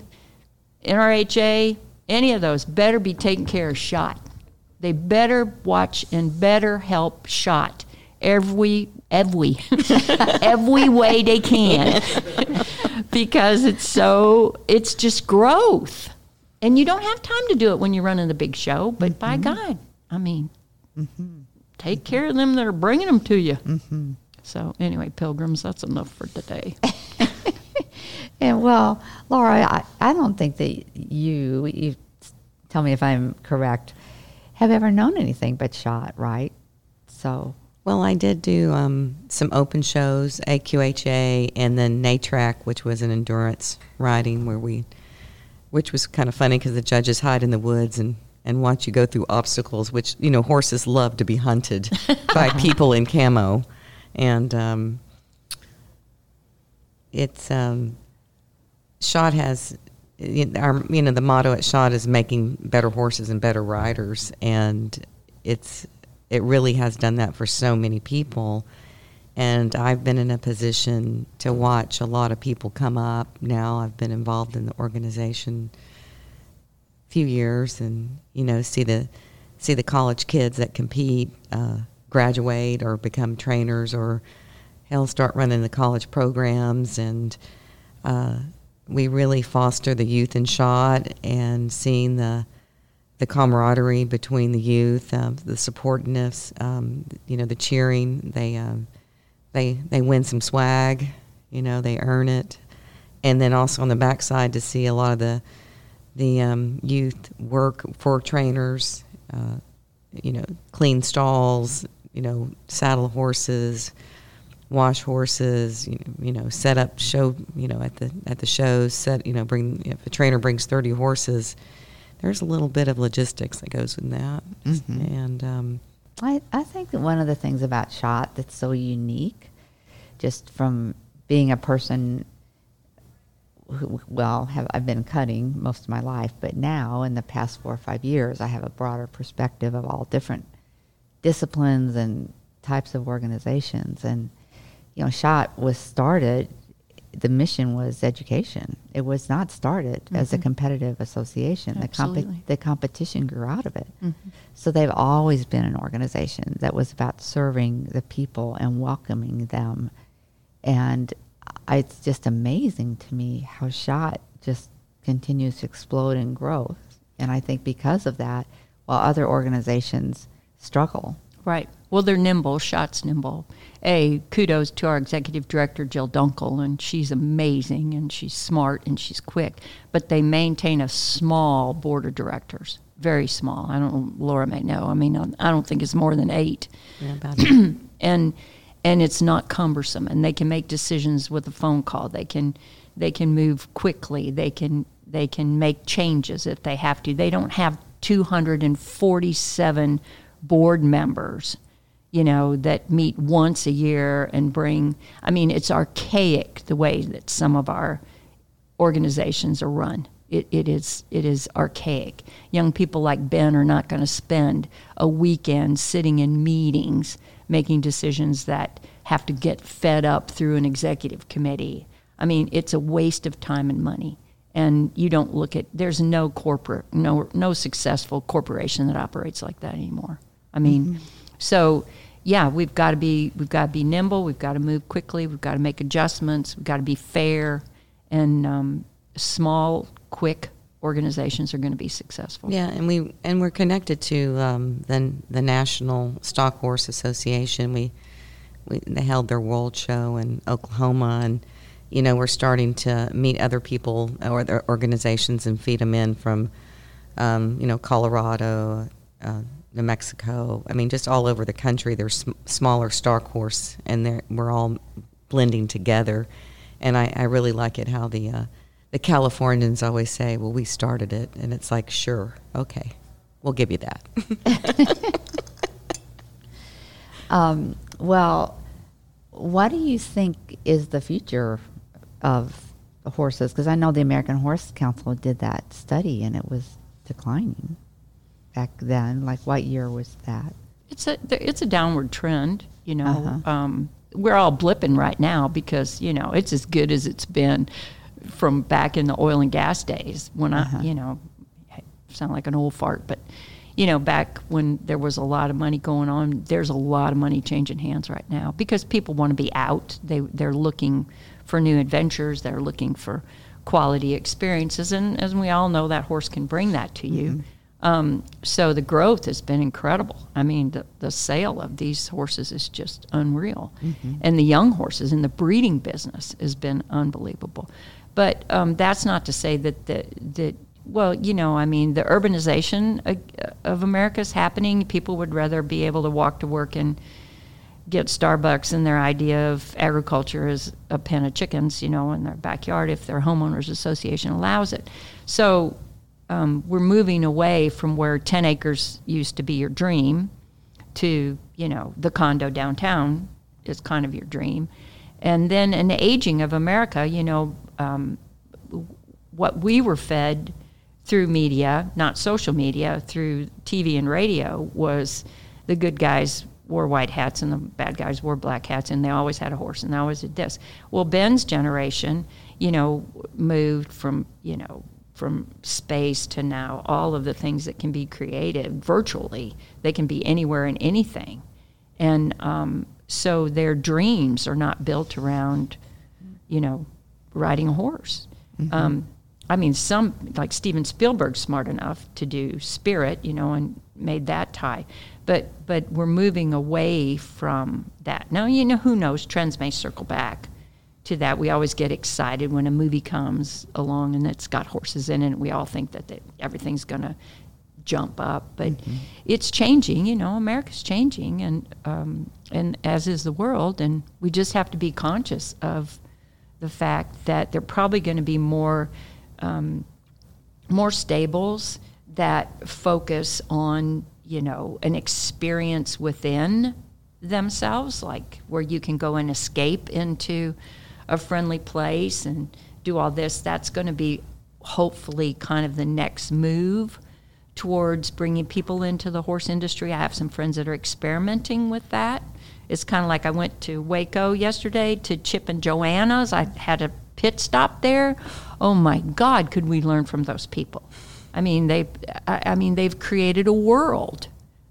Speaker 3: NRHA, any of those better be taking care of shot. They better watch and better help shot every every [LAUGHS] every way they can [LAUGHS] because it's so it's just growth and you don't have time to do it when you're running a big show but by mm-hmm. god i mean mm-hmm. take care of them that are bringing them to you. Mm-hmm. So anyway pilgrims that's enough for today. [LAUGHS]
Speaker 2: And well, Laura, I, I don't think that you, you tell me if I'm correct, have ever known anything but shot, right? So,
Speaker 4: Well, I did do um, some open shows, AQHA, and then NATRAC, which was an endurance riding where we, which was kind of funny because the judges hide in the woods and, and watch you go through obstacles, which, you know, horses love to be hunted [LAUGHS] by people in camo. And um, it's, um, Shot has, our, you know, the motto at Shot is making better horses and better riders. And it's, it really has done that for so many people. And I've been in a position to watch a lot of people come up now. I've been involved in the organization a few years and, you know, see the, see the college kids that compete uh, graduate or become trainers or hell start running the college programs and uh, we really foster the youth in shot and seeing the the camaraderie between the youth, um, the supportiveness, um, you know, the cheering. They um, they they win some swag, you know, they earn it, and then also on the backside to see a lot of the the um, youth work for trainers, uh, you know, clean stalls, you know, saddle horses, wash horses, you know, you know, set up show, you know, at the at the shows, set, you know, bring if a trainer brings 30 horses, there's a little bit of logistics that goes in that. And um,
Speaker 2: I, I think that one of the things about shot that's so unique, just from being a person who, well, have I've been cutting most of my life, but now in the past four or five years, I have a broader perspective of all different disciplines and types of organizations. And you know, shot was started the mission was education. It was not started as a mm-hmm. competitive association. The, comp- the competition grew out of it. Mm-hmm. So they've always been an organization that was about serving the people and welcoming them. And I, it's just amazing to me how SHOT just continues to explode in growth. And I think because of that, while other organizations struggle,
Speaker 3: Right. Well, they're nimble. Shots nimble. A kudos to our executive director Jill Dunkel, and she's amazing, and she's smart, and she's quick. But they maintain a small board of directors, very small. I don't. know, Laura may know. I mean, I don't think it's more than eight,
Speaker 4: Yeah, about [CLEARS THROAT]
Speaker 3: and and it's not cumbersome, and they can make decisions with a phone call. They can they can move quickly. They can they can make changes if they have to. They don't have 247 board members, you know, that meet once a year and bring. I mean, it's archaic the way that some of our organizations are run. It, it is it is archaic. Young people like Ben are not going to spend a weekend sitting in meetings making decisions that have to get fed up through an executive committee. I mean, it's a waste of time and money. And you don't look at there's no corporate no no successful corporation that operates like that anymore. I mean, mm-hmm. So yeah, we've got to be we've got to be nimble. We've got to move quickly. We've got to make adjustments. We've got to be fair, and um, small, quick organizations are going to be successful.
Speaker 4: Yeah, and we and we're connected to um, the the National Stock Horse Association. We, we they held their World Show in Oklahoma, and you know we're starting to meet other people or their organizations and feed them in from um, you know Colorado, uh, New Mexico. I mean, just all over the country. There's sm- smaller stock horse, and we're all blending together. And I, I really like it how the uh, the Californians always say, "Well, we started it," and it's like, "Sure, okay, we'll give you that." [LAUGHS]
Speaker 2: Um, well, what do you think is the future of horses? Because I know the American Horse Council did that study and it was declining back then. Like, what year was that?
Speaker 3: It's a it's a downward trend. You know,
Speaker 2: Uh-huh.
Speaker 3: um, we're all blipping right now because you know it's as good as it's been from back in the oil and gas days when I you know I sound like an old fart, but you know back when there was a lot of money going on. There's a lot of money changing hands right now because people want to be out. They they're looking for new adventures. They're looking for quality experiences, and as we all know, that horse can bring that to you. Um, so the growth has been incredible. I mean, the, the sale of these horses is just unreal. And the young horses in the breeding business has been unbelievable. But um, that's not to say that, the, that, well, you know, I mean, the urbanization of, of America is happening. People would rather be able to walk to work and get Starbucks and their idea of agriculture is a pen of chickens, you know, in their backyard if their homeowners association allows it. So um, we're moving away from where 10 acres used to be your dream to, you know, the condo downtown is kind of your dream. And then an aging of America, you know, um, what we were fed through media, not social media, through TV and radio, was the good guys wore white hats and the bad guys wore black hats, and they always had a horse and they always did this. Well, Ben's generation, you know, moved from, you know, from space to now all of the things that can be created virtually. They can be anywhere and anything. And um, so their dreams are not built around, you know, riding a horse. Um, I mean, some like Steven Spielberg's smart enough to do Spirit, you know, and made that tie. But but we're moving away from that. Now, you know, who knows? Trends may circle back to that. We always get excited when a movie comes along and it's got horses in it. And we all think that, that everything's going to jump up, but it's changing. You know, America's changing, and um, and as is the world, and we just have to be conscious of the fact that there are probably going to be more um, more stables that focus on you know an experience within themselves, like where you can go and escape into a friendly place and do all this. That's going to be hopefully kind of the next move towards bringing people into the horse industry. I have some friends that are experimenting with that. It's kind of like I went to Waco yesterday to Chip and Joanna's. I had a pit stop there, oh my God, could we learn from those people? I mean, they, I, I mean, they've created a world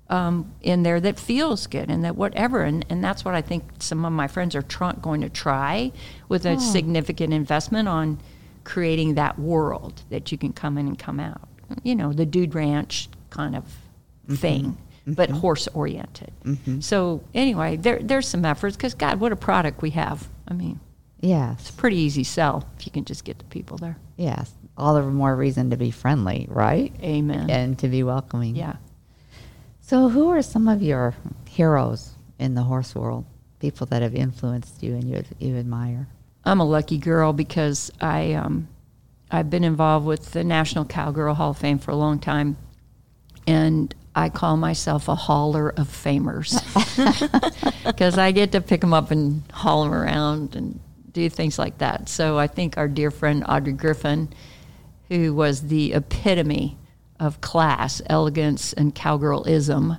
Speaker 3: um, in there that feels good and that whatever. And, and that's what I think some of my friends are tr- going to try with a hmm. significant investment on creating that world that you can come in and come out. You know, the Dude Ranch kind of mm-hmm. thing, but mm-hmm. horse oriented. Mm-hmm. So, anyway, there, there's some efforts because, God, what a product we have. I mean,
Speaker 2: Yes.
Speaker 3: pretty easy sell if you can just get the people there.
Speaker 2: Yes. All the more reason to be friendly, right?
Speaker 3: Amen.
Speaker 2: And to be welcoming.
Speaker 3: yeah.
Speaker 2: So, who are some of your heroes in the horse world? People that have influenced you and you you admire.
Speaker 3: I'm a lucky girl because I um, I've been involved with the National Cowgirl Hall of Fame for a long time, and I call myself a hauler of famers [LAUGHS] [LAUGHS] because I get to pick them up and haul them around and do things like that. So I think our dear friend Audrey Griffin, who was the epitome of class, elegance, and cowgirlism,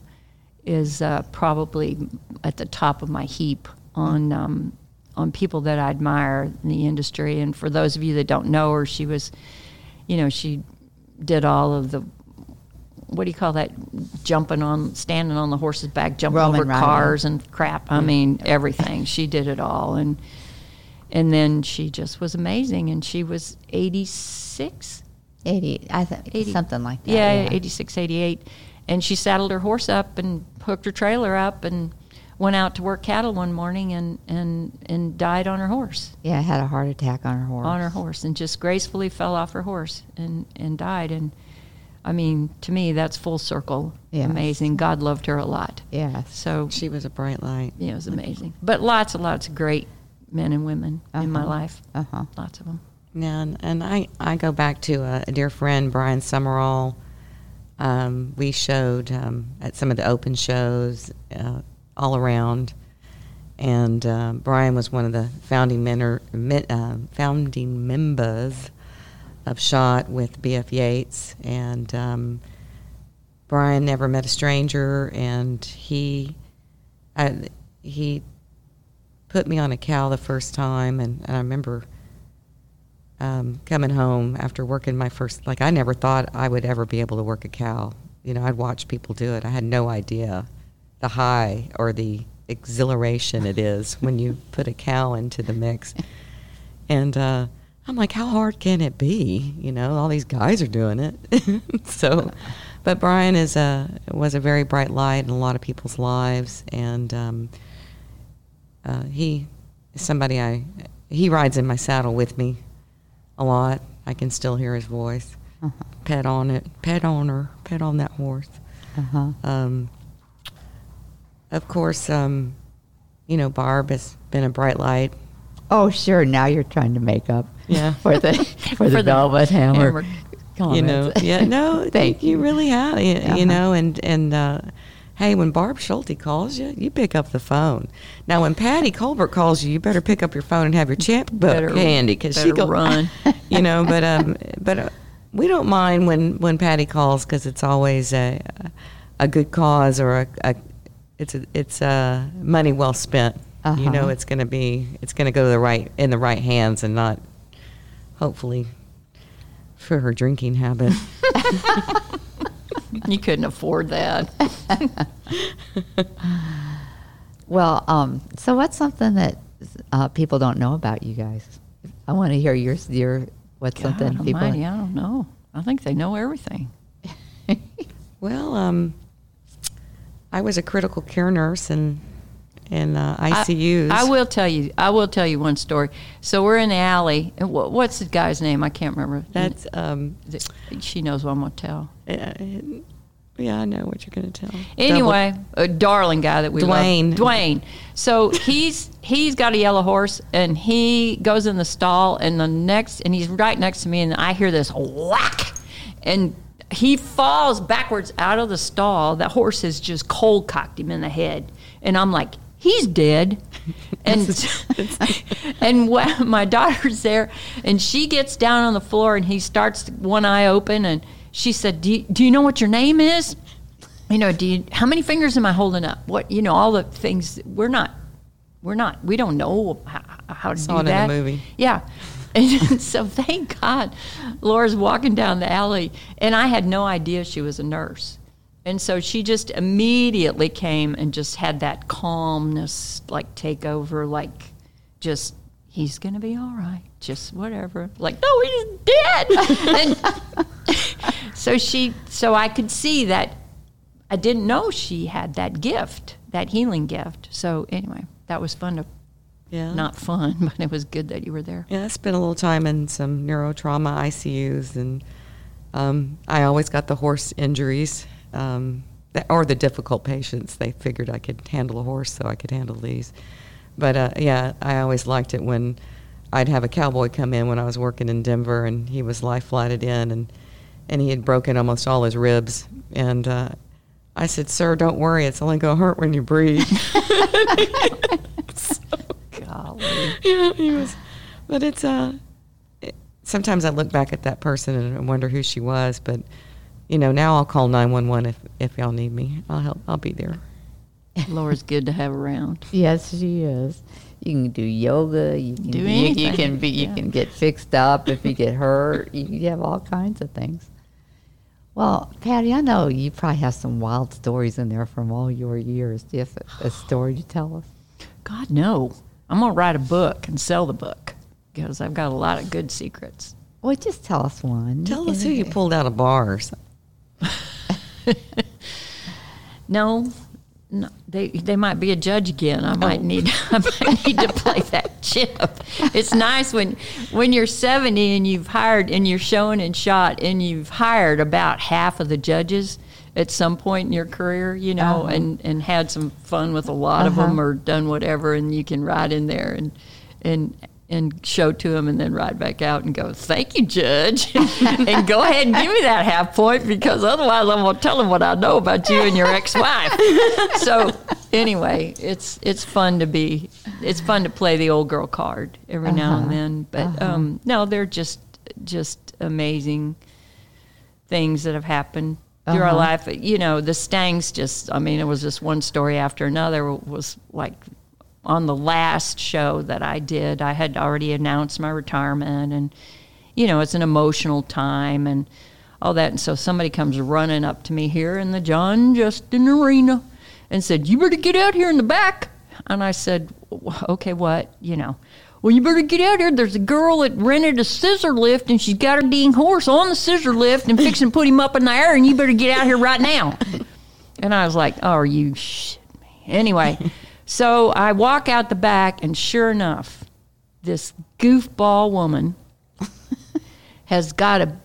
Speaker 3: is uh, probably at the top of my heap on um, on people that I admire in the industry. And for those of you that don't know her, she was, you know, she did all of the what do you call that? Jumping on, standing on the horse's back, jumping
Speaker 2: Roman
Speaker 3: over cars and crap. I mean, everything. She did it all, and and then she just was amazing. And she was eighty six.
Speaker 2: 80, I think
Speaker 3: 80.
Speaker 2: something like that.
Speaker 3: Yeah, 86, 88. And she saddled her horse up and hooked her trailer up and went out to work cattle one morning and, and, and died on her horse.
Speaker 2: Yeah, had a heart attack on her horse.
Speaker 3: On her horse and just gracefully fell off her horse and, and died. And I mean, to me, that's full circle.
Speaker 2: Yes.
Speaker 3: Amazing. God loved her a lot.
Speaker 2: Yeah.
Speaker 3: So,
Speaker 4: She was a bright light.
Speaker 3: yeah, it was amazing. But lots and lots of great men and women in my
Speaker 2: Uh-huh.
Speaker 3: life.
Speaker 2: Uh huh.
Speaker 3: Lots of them.
Speaker 4: And, and I, I go back to a, a dear friend, Brian Summerall. Um, we showed um, at some of the open shows uh, all around, and uh, Brian was one of the founding menor, men, uh, founding members of Shot with B.F. Yates, and um, Brian never met a stranger, and he I, he put me on a cow the first time, and, and I remember um, coming home after working my first like I never thought I would ever be able to work a cow. You know, I'd watch people do it. I had no idea the high or the exhilaration it is when you [LAUGHS] put a cow into the mix. And uh, I'm like, how hard can it be? You know, all these guys are doing it. [LAUGHS] so, but Brian is a was a very bright light in a lot of people's lives, and um, uh, he is somebody I he rides in my saddle with me a lot. I can still hear his voice.
Speaker 2: Uh-huh.
Speaker 4: Pet on it, pet on her, pet on that horse.
Speaker 2: Uh-huh.
Speaker 4: Um, of course, um, you know Barb has been a bright light.
Speaker 2: Oh, sure. Now you're trying to make up
Speaker 4: Yeah. [LAUGHS]
Speaker 2: for the [LAUGHS] for the
Speaker 3: the
Speaker 2: velvet hammer.
Speaker 3: hammer. [LAUGHS]
Speaker 4: you know, yeah, no,
Speaker 2: Thank
Speaker 4: you.
Speaker 2: you.
Speaker 4: really have, you,
Speaker 2: Uh-huh.
Speaker 4: you know, and and uh, hey, when Barb Schulte calls you, you pick up the phone. Now, when Patti Colbert calls you, you better pick up your phone and have your checkbook
Speaker 3: Better-
Speaker 4: handy because she go
Speaker 3: run. [LAUGHS]
Speaker 4: you know, but um, but uh, we don't mind when when Patti calls because it's always a a good cause or a, a it's a, it's a money well spent. You
Speaker 2: Uh-huh.
Speaker 4: know, it's going to be it's going to go to the right in the right hands and not hopefully for her drinking habit. [LAUGHS] [LAUGHS]
Speaker 3: You couldn't afford that. [LAUGHS]
Speaker 2: Well, um, so what's something that uh, people don't know about you guys? I want to hear your your what's
Speaker 3: God
Speaker 2: something people.
Speaker 3: almighty, I don't know. I think they know everything. [LAUGHS]
Speaker 4: well, um, I was a critical care nurse in in uh,
Speaker 3: I-
Speaker 4: ICUs.
Speaker 3: I, will tell you. I will tell you one story. So we're in the alley. And what, what's the guy's name? I can't remember.
Speaker 4: That's um,
Speaker 3: she knows what I'm gonna tell.
Speaker 4: uh, yeah, I know what you're going to tell.
Speaker 3: Anyway, a darling guy that we
Speaker 4: Dwayne.
Speaker 3: love, Dwayne. So he's he's got a yellow horse, and he goes in the stall, and the next, and he's right next to me, and I hear this whack, and he falls backwards out of the stall. That horse has just cold cocked him in the head, and I'm like, he's dead. And [LAUGHS] and my daughter's there, and she gets down on the floor, and he starts one eye open, and she said, "Do you, do you know what your name is?" you know, do you, how many fingers am I holding up? What, you know, all the things we're not, we're not, we don't know how, how to
Speaker 4: Saw
Speaker 3: do
Speaker 4: it in the
Speaker 3: that.
Speaker 4: movie.
Speaker 3: Yeah. [LAUGHS] And so thank God Laura's walking down the alley and I had no idea she was a nurse. And so she just immediately came and just had that calmness like take over, like just he's gonna be all right, just whatever. Like, no, he's dead. [LAUGHS] and so she so I could see that I didn't know she had that gift, that healing gift. So anyway, that was fun to
Speaker 4: Yeah.
Speaker 3: not fun, [LAUGHS] but it was good that you were there.
Speaker 4: Yeah, I spent a little time in some neurotrauma ICUs, and um, I always got the horse injuries um, or the difficult patients. They figured I could handle a horse, so I could handle these. But uh, yeah, I always liked it when I'd have a cowboy come in when I was working in Denver, and he was life flighted in, and and he had broken almost all his ribs, and uh, I said, "Sir, don't worry, it's only going to hurt when you breathe." [LAUGHS]
Speaker 3: So, Golly.
Speaker 4: yeah, he was. But it's uh, it, sometimes I look back at that person and I wonder who she was. But you know, now I'll call nine one one if if y'all need me. I'll help. I'll be there. [LAUGHS]
Speaker 3: Laura's good to have around.
Speaker 2: Yes, she is. You can do yoga. You can
Speaker 3: Do
Speaker 2: you, you can be. You
Speaker 3: yeah.
Speaker 2: can get fixed up if you get hurt. You, you have all kinds of things. Well, Patti, I know you probably have some wild stories in there from all your years. Do you have a, a story to tell us?
Speaker 3: God, no. I'm going to write a book and sell the book because I've got a lot of good secrets.
Speaker 2: Well, just tell us one.
Speaker 4: Tell us who you pulled out of bars. [LAUGHS]
Speaker 3: No, no they they might be a judge again. I might need [LAUGHS] I might need to play that chip. It's nice when when you're 70 and you've hired and you're shown and shot and you've hired about half of the judges at some point in your career, you know,
Speaker 2: Uh-huh.
Speaker 3: and and had some fun with a lot of
Speaker 2: Uh-huh.
Speaker 3: them or done whatever, and you can ride in there and and and show to him and then ride back out and go, thank you, Judge. [LAUGHS] and go ahead and give me that half point because otherwise I'm going to tell him what I know about you and your ex-wife. [LAUGHS] so anyway, it's it's fun to be, it's fun to play the old girl card every now and then. But um, no, they're just just amazing things that have happened through our
Speaker 2: Uh-huh.
Speaker 3: life. You know, the Stangs just, I mean, it was just one story after another. Was like on the last show that I did, I had already announced my retirement, and you know, it's an emotional time and all that. And so somebody comes running up to me here in the John Justin Arena and said, "You better get out here in the back." And I said, "Okay, what? You know." Well, you better get out here. There's a girl that rented a scissor lift, and she's got her dang horse on the scissor lift and fixing to put him up in the air, and you better get out here right now. And I was like, "Oh, you shit me?" Anyway, so I walk out the back, and sure enough, this goofball woman [LAUGHS] has got a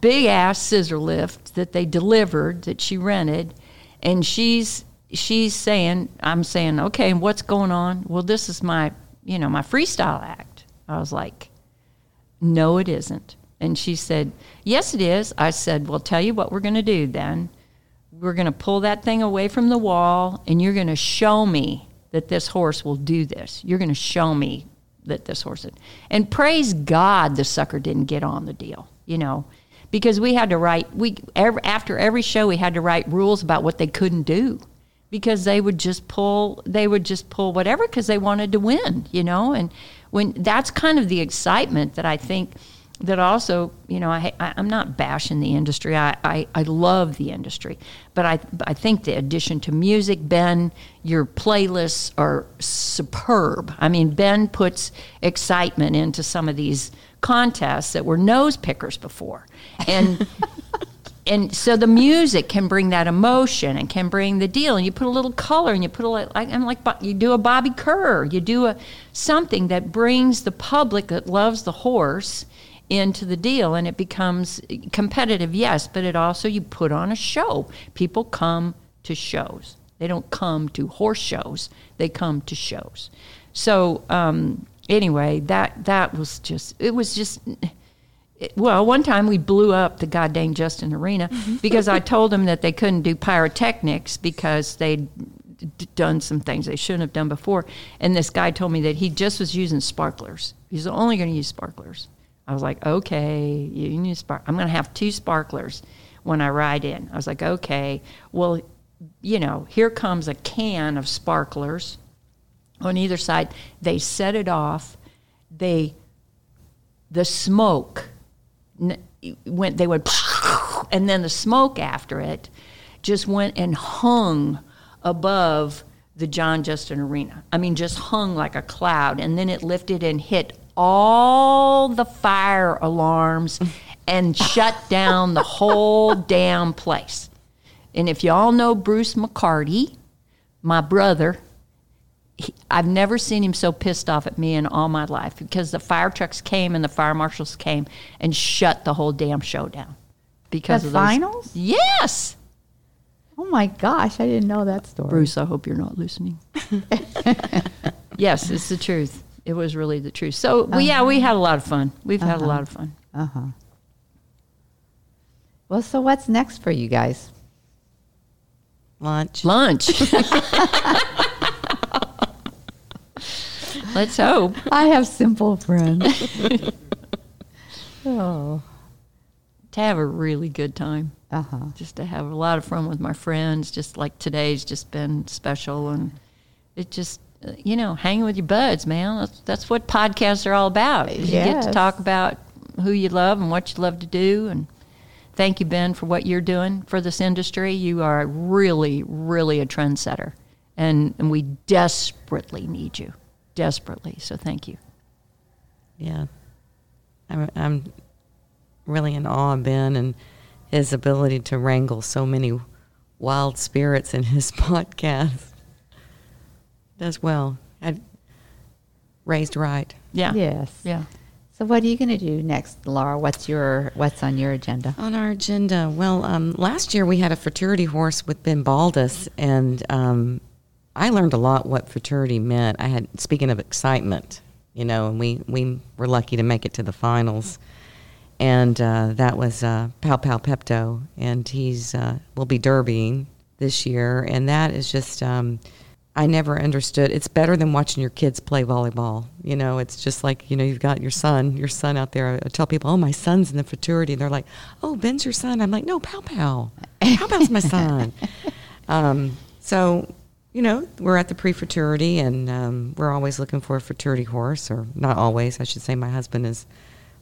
Speaker 3: big ass scissor lift that they delivered that she rented, and she's she's saying, "I'm saying, okay, what's going on?" Well, this is my you know my freestyle act. I was like, "No, it isn't." And she said, "Yes, it is." I said, "Well, tell you what we're going to do then." we're going to pull that thing away from the wall and you're going to show me that this horse will do this. You're going to show me that this horse. And praise God the sucker didn't get on the deal, you know, because we had to write we every, after every show we had to write rules about what they couldn't do because they would just pull they would just pull whatever because they wanted to win, you know, and when that's kind of the excitement that I think that also, you know, I, I, I'm not bashing the industry. I, I, I love the industry. But I, I think the addition to music, Ben, your playlists are superb. I mean, Ben puts excitement into some of these contests that were nose pickers before. And. [LAUGHS] and so the music can bring that emotion and can bring the deal and you put a little color and you put a like I'm like you do a Bobby Kerr you do a something that brings the public that loves the horse into the deal and it becomes competitive yes but it also you put on a show people come to shows they don't come to horse shows they come to shows so um, anyway that that was just it was just well, one time we blew up the goddamn Justin Arena because I [LAUGHS] told them that they couldn't do pyrotechnics because they'd d- done some things they shouldn't have done before. And this guy told me that he just was using sparklers. He's only going to use sparklers. I was like, okay, you use spark. I'm going to have two sparklers when I ride in. I was like, okay, well, you know, here comes a can of sparklers on either side. They set it off. They the smoke went, they went, [LAUGHS] and then the smoke after it just went and hung above the John Justin Arena. I mean, just hung like a cloud, and then it lifted and hit all the fire alarms and shut down the whole [LAUGHS] damn place. And if y'all know Bruce McCarty, my brother, he, I've never seen him so pissed off at me in all my life because the fire trucks came and the fire marshals came and shut the whole damn show down because
Speaker 2: The
Speaker 3: of those.
Speaker 2: finals?
Speaker 3: Yes,
Speaker 2: Oh my gosh, I didn't know that story.
Speaker 3: Bruce. I hope you're not listening. [LAUGHS] yes, it's the truth. It was really the truth. So, well, yeah, we had a lot of fun. We've had a lot of fun.
Speaker 2: Uh huh. Well, so what's next for you guys?
Speaker 4: Lunch.
Speaker 3: Lunch. [LAUGHS] Let's hope.
Speaker 2: I have simple friends. [LAUGHS] oh.
Speaker 3: To have a really good time.
Speaker 2: Uh huh.
Speaker 3: just to have a lot of fun with my friends. Just like today's just been special, and it just you know hanging with your buds, man. That's that's what podcasts are all about. You get to talk about who you love and what you love to do, and thank you, Ben, for what you're doing for this industry. You are really, really a trendsetter, and and we desperately need you, desperately. So thank you.
Speaker 4: Yeah. I'm, I'm really in awe of Ben and his ability to wrangle so many wild spirits in his [LAUGHS] podcast. Does well. I raised right.
Speaker 3: Yeah.
Speaker 2: Yes.
Speaker 3: Yeah.
Speaker 2: So what are you going to do next, Laura? What's your what's on your agenda?
Speaker 4: On our agenda, well, um, last year we had a fraternity horse with Ben Baldus, and um, I learned a lot what fraternity meant. I had, speaking of excitement, you know, and we, we were lucky to make it to the finals. And uh, that was uh, Pow Pow Pepto, and he's uh, will be derbying this year, and that is just um, I never understood. It's better than watching your kids play volleyball. You know, it's just like you know you've got your son, your son out there. I tell people, oh, my son's in the fraternity, and they're like, oh, Ben's your son. I'm like, no, Pow Pow, Pow Pow's my son. [LAUGHS] Um, so you know, we're at the pre-fraternity, and um, we're always looking for a fraternity horse, or not always, I should say. My husband is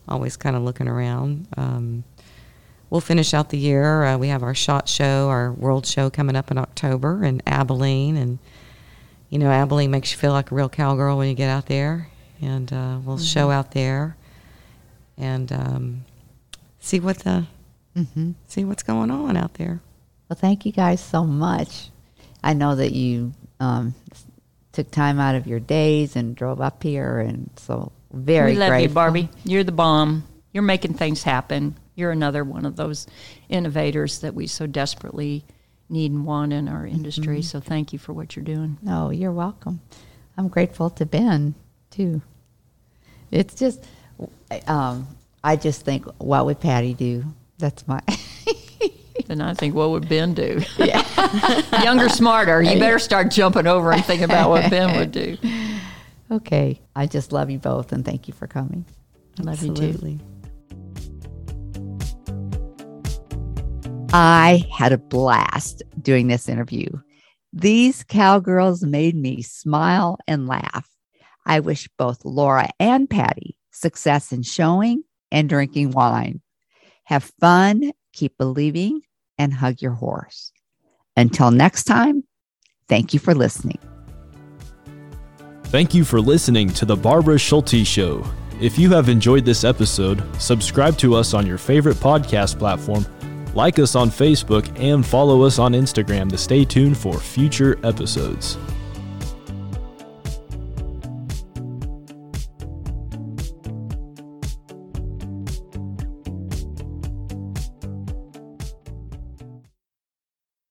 Speaker 4: always kind of looking around. Um, we'll finish out the year. Uh, we have our shot show, our world show coming up in October in Abilene, and you know, Abilene makes you feel like a real cowgirl when you get out there, and uh, we'll show out there and um, see what the
Speaker 2: Mm-hmm.
Speaker 4: see what's going on out there.
Speaker 2: Well, thank you guys so much. I know that you um, took time out of your days and drove up here, and so very
Speaker 3: we love
Speaker 2: grateful.
Speaker 3: you, Barbie. You're the bomb. You're making things happen. You're another one of those innovators that we so desperately need and want in our industry. So thank you for what you're doing.
Speaker 2: No, you're welcome. I'm grateful to Ben too. It's just, um, I just think, what would Patti do? That's my. [LAUGHS]
Speaker 3: Then I think, what would Ben do? Yeah. [LAUGHS] Younger, smarter. You better start jumping over and thinking about what Ben would do. [LAUGHS]
Speaker 2: okay, I just love you both, and thank you for coming.
Speaker 3: I love you too.
Speaker 2: I had a blast doing this interview. These cowgirls made me smile and laugh. I wish both Laura and Patti success in showing and drinking wine. Have fun, keep believing, and hug your horse. Until next time, thank you for listening.
Speaker 1: Thank you for listening to The Barbara Schulte Show. If you have enjoyed this episode, subscribe to us on your favorite podcast platform, like us on Facebook, and follow us on Instagram to stay tuned for future episodes.